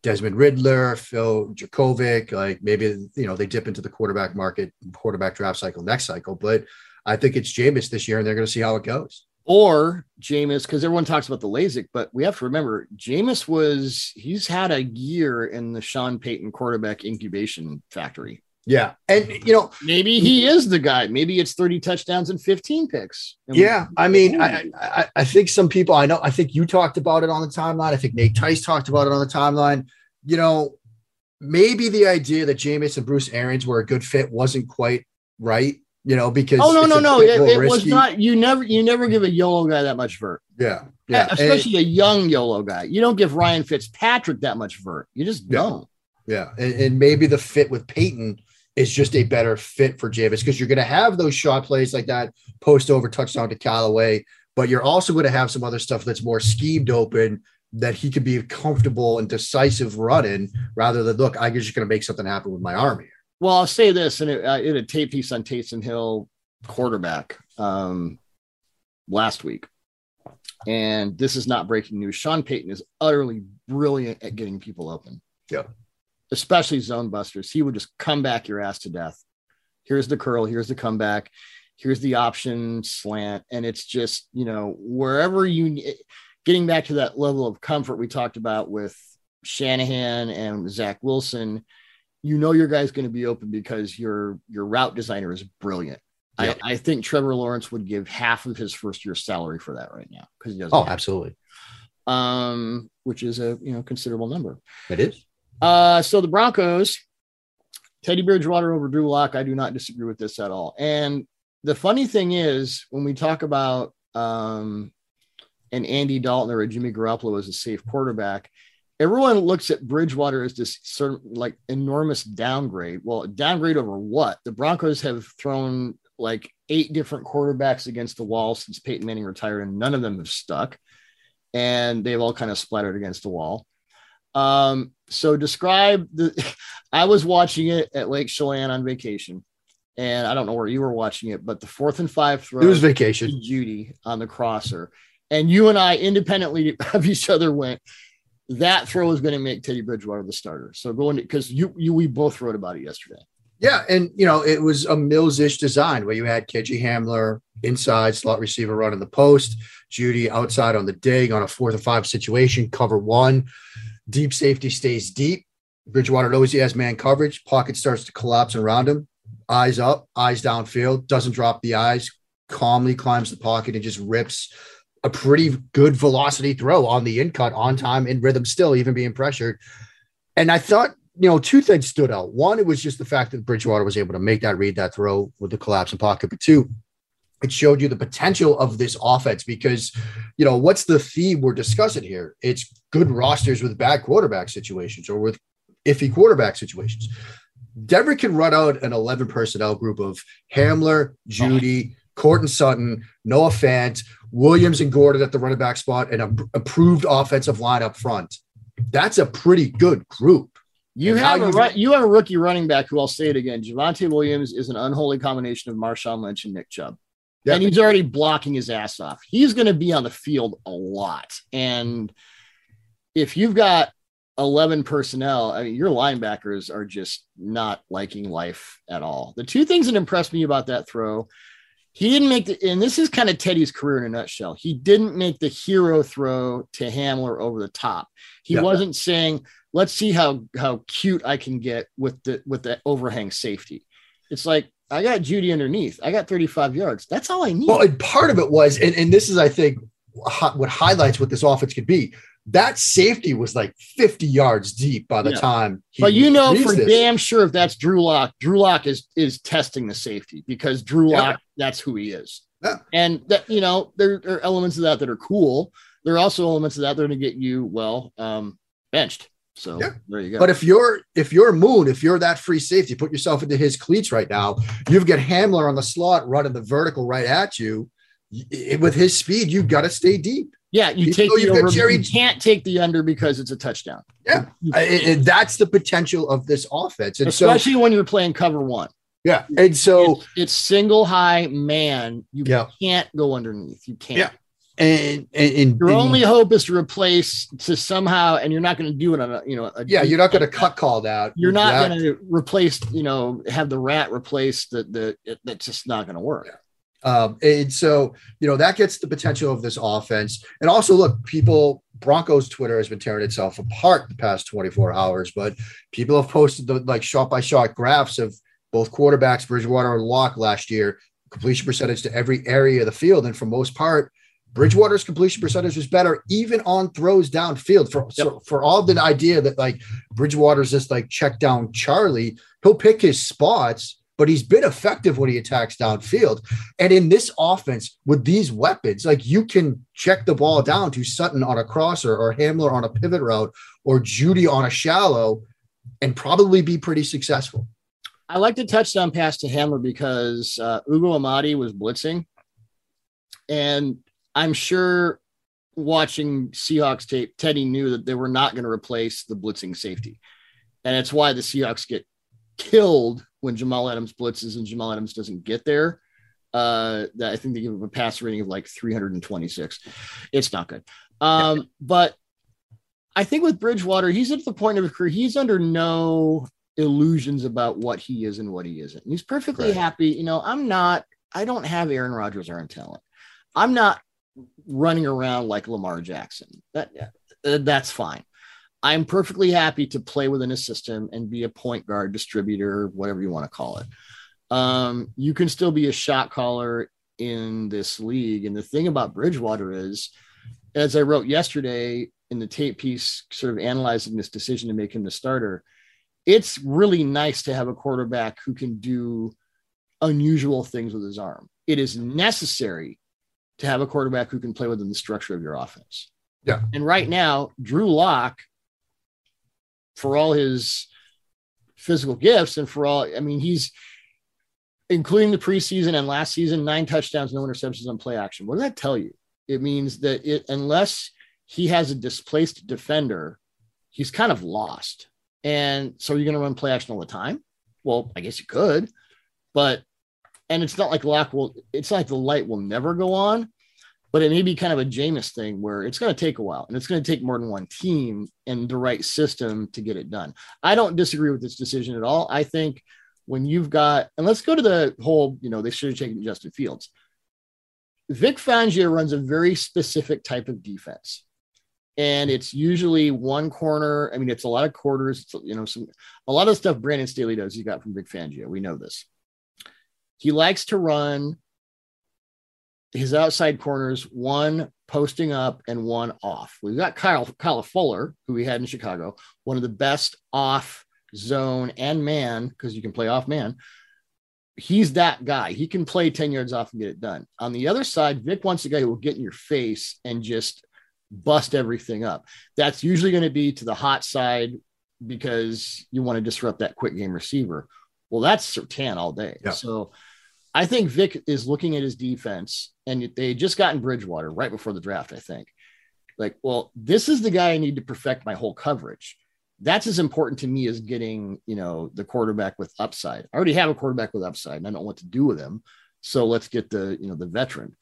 Desmond Ridder, Phil Jurkovec, like maybe you know they dip into the quarterback market, quarterback draft cycle next cycle. But I think it's Jameis this year, and they're going to see how it goes. or Jameis, because everyone talks about the LASIK, but we have to remember Jameis was he's had a year in the Sean Payton quarterback incubation factory. Yeah, and you know, Maybe he is the guy. Maybe it's 30 touchdowns and 15 picks. And we- yeah, I mean, I, I I think some people I know. I think you talked about it on the timeline. I think Nate Tice talked about it on the timeline. You know, maybe the idea that Jameis and Bruce Arians were a good fit wasn't quite right. You know, because Oh no, no, no! It, it was not. You never, you never give a YOLO guy that much vert. Yeah, eh, yeah, and- especially a young YOLO guy. You don't give Ryan Fitzpatrick that much vert. You just Yeah. don't. yeah, and, and maybe the fit with Payton is just a better fit for Jameis because you're going to have those shot plays like that post over touchdown to Callaway, but you're also going to have some other stuff that's more schemed open that he could be comfortable and decisive running rather than look, I'm just going to make something happen with my arm here. Well, I'll say this, and it, uh, it a tape piece on Taysom Hill quarterback um, last week, and this is not breaking news. Sean Payton is utterly brilliant at getting people open. Yeah, especially zone busters. He would just come back your ass to death. Here's the curl. Here's the comeback. Here's the option slant, and it's just you know wherever you getting back to that level of comfort we talked about with Shanahan and Zach Wilson, you know your guy's going to be open because your your route designer is brilliant. I, I, think Trevor Lawrence would give half of his first year salary for that right now because he doesn't. Oh, absolutely. Um, which is a you know considerable number. It is. Uh, so the Broncos, Teddy Bridgewater over Drew Lock. I do not disagree with this at all. And the funny thing is, when we talk about um, and Andy Dalton or a Jimmy Garoppolo as a safe quarterback, everyone looks at Bridgewater as this sort of like enormous downgrade. Well, downgrade over what? The Broncos have thrown like eight different quarterbacks against the wall since Peyton Manning retired, and none of them have stuck. And they've all kind of splattered against the wall. Um, so describe the I was watching it at Lake Chelan on vacation. And I don't know where you were watching it, but the fourth and five throw it was vacation. Jeudy on the crosser and you and I independently of each other went, that throw is going to make Teddy Bridgewater the starter. So going because you you we both wrote about it yesterday. Yeah, and you know it was a Mills-ish design where you had KJ Hamler inside slot receiver running the post, Jeudy outside on the dig on a fourth or five situation, cover one, deep safety stays deep. Bridgewater knows he has man coverage. Pocket starts to collapse around him. Eyes up, eyes downfield. Doesn't drop the eyes. Calmly climbs the pocket and just rips a pretty good velocity throw on the in cut on time in rhythm, still even being pressured. And I thought, you know, two things stood out. One, it was just the fact that Bridgewater was able to make that read, that throw with the collapse in pocket. But two, it showed you the potential of this offense because, you know, what's the theme we're discussing here? It's good rosters with bad quarterback situations or with iffy quarterback situations. Denver can run out an 11 personnel group of Hamler, Jeudy, Courtland Sutton, Noah Fant, Williams and Gordon at the running back spot, and an improved offensive line up front. That's a pretty good group. You and have a you, you have a rookie running back who I'll say it again. Javonte Williams is an unholy combination of Marshawn Lynch and Nick Chubb. And he's already blocking his ass off. He's going to be on the field a lot. And if you've got 11 personnel, I mean, your linebackers are just not liking life at all. The two things that impressed me about that throw he didn't make the, and this is kind of Teddy's career in a nutshell. He didn't make the hero throw to Hamler over the top. He wasn't saying, "Let's see how how cute I can get with the with the overhang safety." It's like I got Jeudy underneath. I got 35 yards. That's all I need. Well, and part of it was, and, and this is, I think, what highlights what this offense could be that safety was like 50 yards deep by the yeah. time. but you know for this. damn sure if that's Drew Lock, Drew Lock is is testing the safety because Drew Lock, yeah. that's who he is. Yeah. And that you know there, are elements of that that are cool. There are also elements of that that are going to get you well um, benched. So yeah. there you go. But if you're if you're Moon, if you're that free safety, put yourself into his cleats right now. You've got Hamler on the slot running the vertical right at you. With his speed, you've got to stay deep. Yeah, you take the over. Jerry, you can't take the under because it's a touchdown. Yeah, that's the potential of this offense, and especially so, when you're playing cover one. Yeah, and so it's, it's single high man. You yeah. can't go underneath. You can't. Yeah. And, and, and your and, only hope is to replace to somehow, and you're not going to do it on a you know a yeah, you're not going to cut call out. You're not going to replace you know have the rat replace the the it, that's just not going to work. Yeah. Um, and so, you know, that gets the potential of this offense. And also, look, people, Broncos Twitter has been tearing itself apart the past 24 hours, but people have posted the like shot by shot graphs of both quarterbacks, Bridgewater and Lock last year, completion percentage to every area of the field. And for most part, Bridgewater's completion percentage was better even on throws downfield. For yep. so for all the idea that like Bridgewater's just like check down Charlie, he'll pick his spots but he's been effective when he attacks downfield. And in this offense, with these weapons, like you can check the ball down to Sutton on a crosser or Hamler on a pivot route or Jeudy on a shallow and probably be pretty successful. I like the touchdown pass to Hamler because uh, Ugo Amadi was blitzing. And I'm sure watching Seahawks tape, Teddy knew that they were not going to replace the blitzing safety. And it's why the Seahawks get killed when Jamal Adams blitzes and Jamal Adams doesn't get there. Uh, that I think they give him a pass rating of like 326. It's not good. Um, but I think with Bridgewater, he's at the point of his career, he's under no illusions about what he is and what he isn't. And he's perfectly Right. happy. You know, I'm not, I don't have Aaron Rodgers or talent. I'm not running around like Lamar Jackson. That uh, that's fine. I'm perfectly happy to play within a system and be a point guard, distributor, whatever you want to call it. Um, you can still be a shot caller in this league. And the thing about Bridgewater is, as I wrote yesterday in the tape piece, sort of analyzing this decision to make him the starter, it's really nice to have a quarterback who can do unusual things with his arm. It is necessary to have a quarterback who can play within the structure of your offense. Yeah. And right now, Drew Lock, for all his physical gifts and for all, I mean, he's including the preseason and last season, nine touchdowns, no interceptions on play action. What does that tell you? It means that it, unless he has a displaced defender, he's kind of lost. And so you're going to run play action all the time? Well, I guess you could, but and it's not like lock will it's like the light will never go on, but it may be kind of a Jameis thing where it's going to take a while and it's going to take more than one team and the right system to get it done. I don't disagree with this decision at all. I think when you've got and let's go to the whole, you know, they should have taken Justin Fields. Vic Fangio runs a very specific type of defense and it's usually one corner. I mean, it's a lot of quarters. It's, you know, some a lot of stuff Brandon Staley does. He got from Vic Fangio. We know this. He likes to run his outside corners, one posting up and one off. We've got Kyle Kyle Fuller, who we had in Chicago, one of the best off zone and man because you can play off man. He's that guy. He can play 10 yards off and get it done. On the other side, Vic wants a guy who will get in your face and just bust everything up. That's usually going to be to the hot side because you want to disrupt that quick game receiver. Well, that's Surtain all day. Yeah. So I think Vic is looking at his defense, and they just gotten Bridgewater right before the draft, I think. Like, well, this is the guy I need to perfect my whole coverage. That's as important to me as getting, you know, the quarterback with upside. I already have a quarterback with upside, and I don't know what to do with him. So let's get the, you know, the veteran.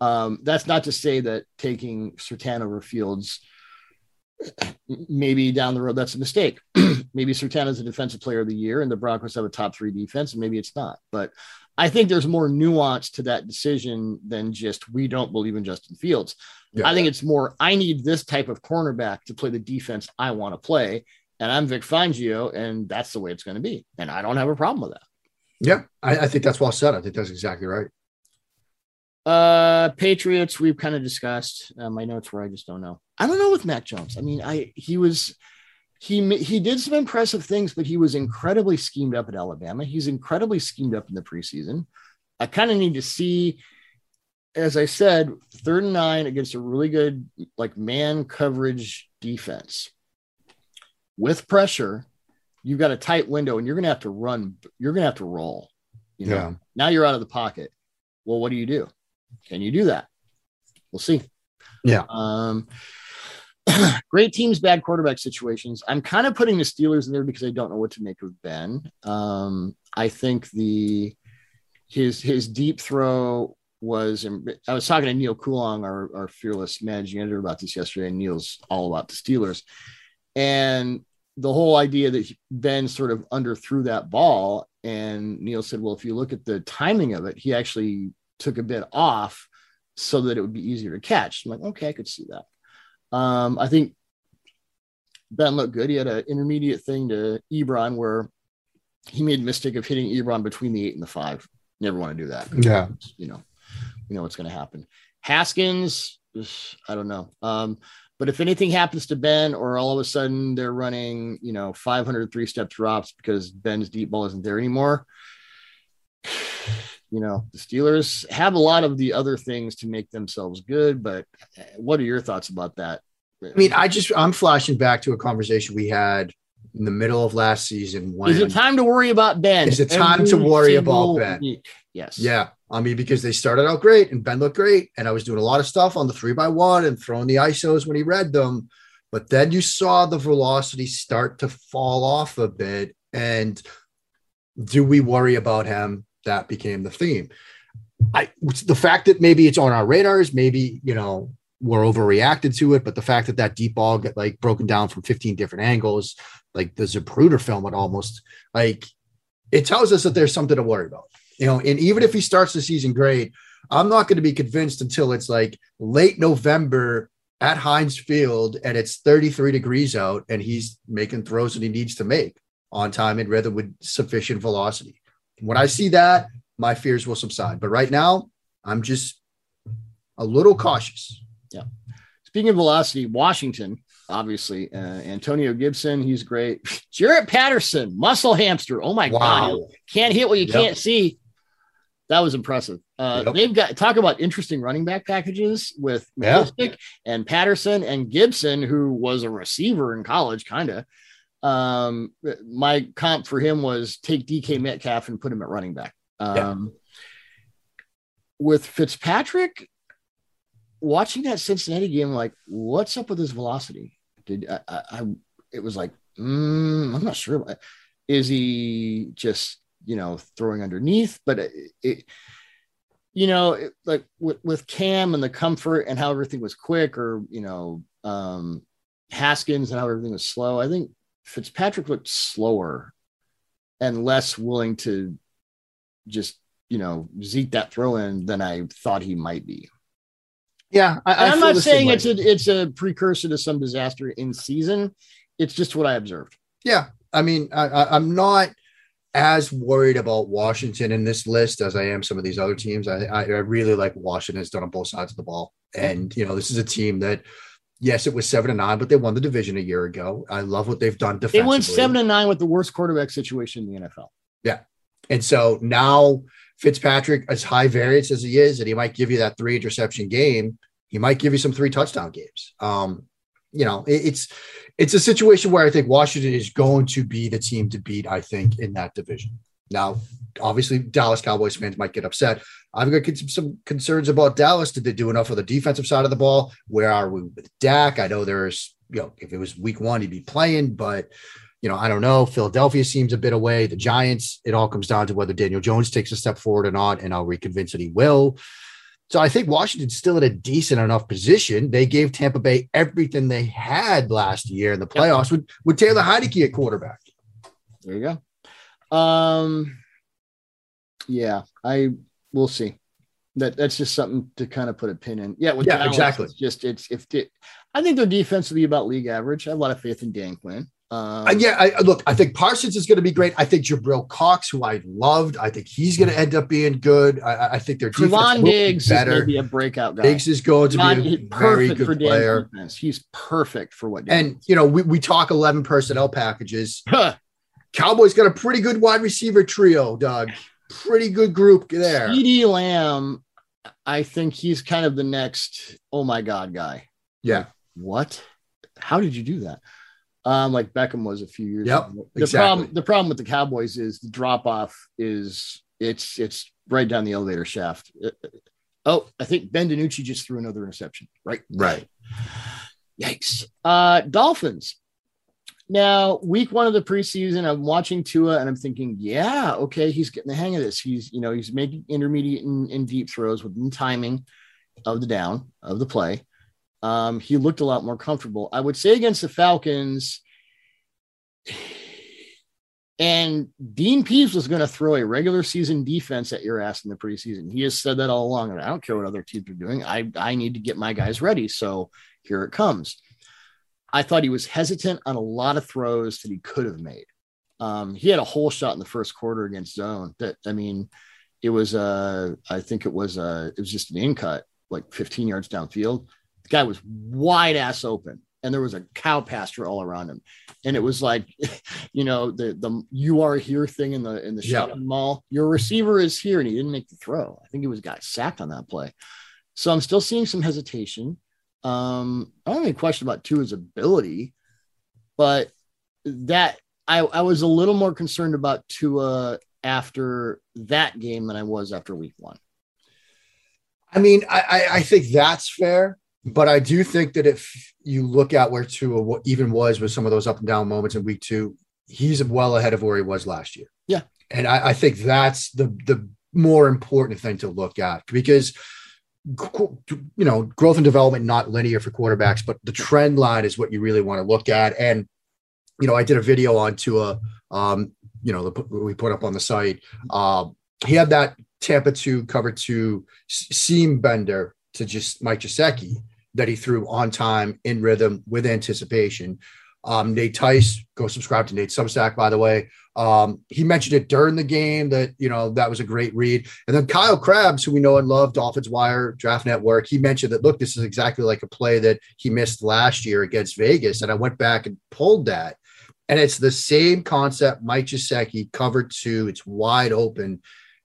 Um, that's not to say that taking Surtain over Fields maybe down the road that's a mistake. maybe Surtain is a defensive player of the year and the Broncos have a top three defense, and maybe it's not. But I think there's more nuance to that decision than just we don't believe in Justin Fields. Yeah. I think it's more I need this type of cornerback to play the defense I want to play. And I'm Vic Fangio, and that's the way it's going to be. And I don't have a problem with that. Yeah, I, I think that's well said. I think that's exactly right. Uh, Patriots, we've kind of discussed. Uh, my notes where I just don't know. I don't know with Mac Jones. I mean, I he was he he did some impressive things, but he was incredibly schemed up at Alabama. He's incredibly schemed up in the preseason. I kind of need to see, as I said, third and nine against a really good like man coverage defense with pressure. You've got a tight window, and you're going to have to run. You're going to have to roll. You know, Yeah. now you're out of the pocket. Well, what do you do? Can you do that? We'll see. Yeah. Um, great teams, bad quarterback situations. I'm kind of putting the Steelers in there because I don't know what to make of Ben. Um, I think the his his deep throw was. I was talking to Neil Coulong, our, our fearless managing editor, about this yesterday. And Neil's all about the Steelers, and the whole idea that Ben sort of underthrew that ball. And Neil said, "Well, if you look at the timing of it, he actually took a bit off." so that it would be easier to catch. I'm like, okay, I could see that. Um, I think Ben looked good. He had an intermediate thing to Ebron where he made a mistake of hitting Ebron between the eight and the five. Never want to do that. Yeah. You know, you know what's going to happen. Haskins, I don't know. Um, but if anything happens to Ben, or all of a sudden they're running, you know, 500 three step drops because Ben's deep ball isn't there anymore, you know, the Steelers have a lot of the other things to make themselves good. But uh, what are your thoughts about that? I mean, I just I'm flashing back to a conversation we had in the middle of last season. When is it time to worry about Ben? Is it time to worry single about Ben? Yes. Yeah, I mean, because they started out great and Ben looked great, and I was doing a lot of stuff on the three by one and throwing the ISOs when he read them. But then you saw the velocity start to fall off a bit. And do we worry about him? That became the theme. I the fact that maybe it's on our radars, maybe you know we're overreacted to it, but the fact that that deep ball got like broken down from 15 different angles, like the Zapruder film, it almost like it tells us that there's something to worry about. You know, and even if he starts the season great, I'm not going to be convinced until it's like late November at Heinz Field and it's 33 degrees out and he's making throws that he needs to make on time and rather with sufficient velocity. When I see that, my fears will subside. But right now, I'm just a little cautious. Yeah. Speaking of velocity, Washington, obviously, uh, Antonio Gibson, he's great. Jaret Patterson, muscle hamster. Oh my wow. God. Can't hit what you yep. can't see. That was impressive. Uh, yep. They've got talk about interesting running back packages with yeah. and Patterson and Gibson, who was a receiver in college, kind of. Um, my comp for him was take DK Metcalf and put him at running back. Um, yeah. With Fitzpatrick, watching that Cincinnati game, like, what's up with his velocity? Did I? I, I it was like, mm, I'm not sure. Is he just you know throwing underneath? But it, it you know, it, like with, with Cam and the comfort and how everything was quick, or you know, um, Haskins and how everything was slow. I think Fitzpatrick looked slower and less willing to just you know zeke that throw in than I thought he might be. Yeah, I, am not saying it's a it's a precursor to some disaster in season. It's just what I observed. Yeah, I mean, I, am not as worried about Washington in this list as I am some of these other teams. I, I really like Washington has done on both sides of the ball, and you know, this is a team that yes, it was seven and nine, but they won the division a year ago. I love what they've done defensively. They went seven and nine with the worst quarterback situation in the NFL. Yeah. And so now Fitzpatrick, as high variance as he is, and he might give you that three interception game, he might give you some three touchdown games. Um, you know, it, it's it's a situation where I think Washington is going to be the team to beat, I think, in that division. Now, obviously, Dallas Cowboys fans might get upset. I've got some concerns about Dallas. Did they do enough on the defensive side of the ball? Where are we with Dak? I know there's, you know, if it was week one, he'd be playing, but, you know, I don't know. Philadelphia seems a bit away. The Giants, it all comes down to whether Daniel Jones takes a step forward or not. And I'll reconvince that he will. So I think Washington's still in a decent enough position. They gave Tampa Bay everything they had last year in the playoffs with, with Taylor Heinicke at quarterback. There you go. Um, yeah, I will see. That that's just something to kind of put a pin in. Yeah, yeah, Dallas, exactly. It's just it's if it, I think their defense will be about league average. I have a lot of faith in Dan Quinn. Um, uh, yeah, I, look, I think Parsons is going to be great. I think Jabril Cox, who I loved, I think he's going to end up being good. I, I think their defense Trevon Diggs be better. is going to be a breakout guy. Diggs is going to Trevon, be a very good for player. Defense. He's perfect for what. Dan and you know, we, we talk eleven personnel packages. Cowboys got a pretty good wide receiver trio, Doug pretty good group there. CeeDee Lamb, I think he's kind of the next oh my god guy. Yeah. Like, what? How did you do that? Um, like Beckham was a few years yep, ago. The exactly. problem, the problem with the Cowboys is the drop off is it's it's right down the elevator shaft. Uh, uh, oh, I think Ben DiNucci just threw another interception. Right. Right. Yikes. Uh, Dolphins. Now, week one of the preseason, I'm watching Tua and I'm thinking, yeah, okay, he's getting the hang of this. He's, you know, he's making intermediate and, and deep throws within timing of the down of the play. Um, he looked a lot more comfortable. I would say against the Falcons, and Dean Pees was going to throw a regular season defense at your ass in the preseason. He has said that all along. And I don't care what other teams are doing. I, I need to get my guys ready. So here it comes. I thought he was hesitant on a lot of throws that he could have made. Um, he had a whole shot in the first quarter against zone that, I mean, it was, uh, I think it was, uh, it was just an in cut, like 15 yards downfield. The guy was wide ass open and there was a cow pasture all around him. And it was like, you know, the, the, you are here thing in the, in the shopping yeah. mall, your receiver is here and he didn't make the throw. I think he was got sacked on that play. So I'm still seeing some hesitation. Um, I don't have any question about Tua's ability, but that I, I was a little more concerned about Tua after that game than I was after week one. I mean, I, I, think that's fair, but I do think that if you look at where Tua even was with some of those up and down moments in week two, he's well ahead of where he was last year. Yeah. And I, I think that's the the more important thing to look at because you know growth and development not linear for quarterbacks but the trend line is what you really want to look at. And you know i did a video on tua um you know the, we put up on the site. Um he had that tampa 2 cover 2 seam bender to just mike Gesicki that he threw on time in rhythm with anticipation. Um, Nate Tice, go subscribe to Nate Substack, by the way. Um, he mentioned it during the game that, you know, that was a great read. And then Kyle Crabbs, who we know and love, Dolphins Wire, Draft Network, he mentioned that, look, this is exactly like a play that he missed last year against Vegas. And I went back and pulled that. And it's the same concept. Mike Gesicki covered two, it's wide open,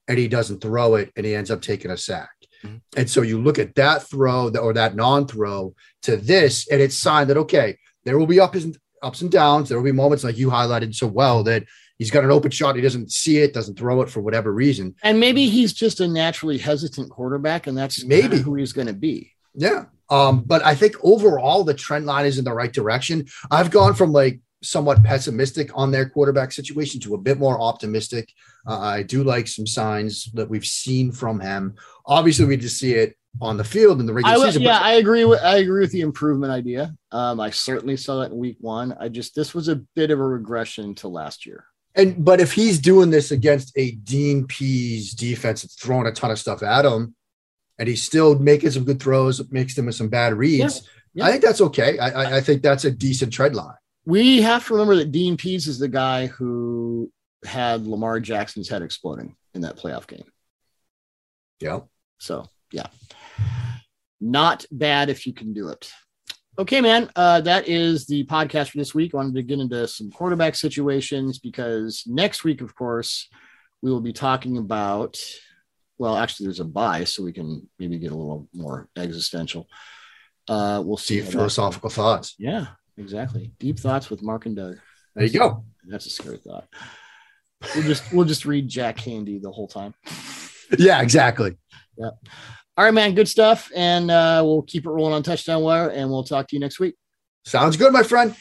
and he doesn't throw it, and he ends up taking a sack. Mm-hmm. And so you look at that throw or that non throw to this, and it's signed that, okay, there will be up ups and downs. There will be moments like you highlighted so well that he's got an open shot. He doesn't see it, doesn't throw it for whatever reason. And maybe he's just a naturally hesitant quarterback, and that's maybe who he's going to be. Yeah. Um, but I think overall the trend line is in the right direction. I've gone from like somewhat pessimistic on their quarterback situation to a bit more optimistic. Uh, I do like some signs that we've seen from him. Obviously, we just see it on the field in the regular I, season. Yeah, I agree with I agree with the improvement idea. Um, I certainly saw that in week one. I just this was a bit of a regression to last year. And but if he's doing this against a Dean Pees defense that's throwing a ton of stuff at him, and he's still making some good throws, makes them with some bad reads, yeah, yeah. I think that's okay. I, I think that's a decent tread line. We have to remember that Dean Pees is the guy who had Lamar Jackson's head exploding in that playoff game. Yeah. So yeah, not bad if you can do it. Okay, man. Uh, that is the podcast for this week. I wanted to get into some quarterback situations because next week, of course, we will be talking about. Well, actually, there's a buy, so we can maybe get a little more existential. Uh, we'll see. Deep philosophical thoughts. Yeah, exactly. Deep thoughts with Mark and Doug. There you go. That's a scary thought. We'll just we'll just read Jack Handey the whole time. Yeah, exactly. Yeah. All right, man. Good stuff. And uh, we'll keep it rolling on Touchdown Wire, and we'll talk to you next week. Sounds good, my friend.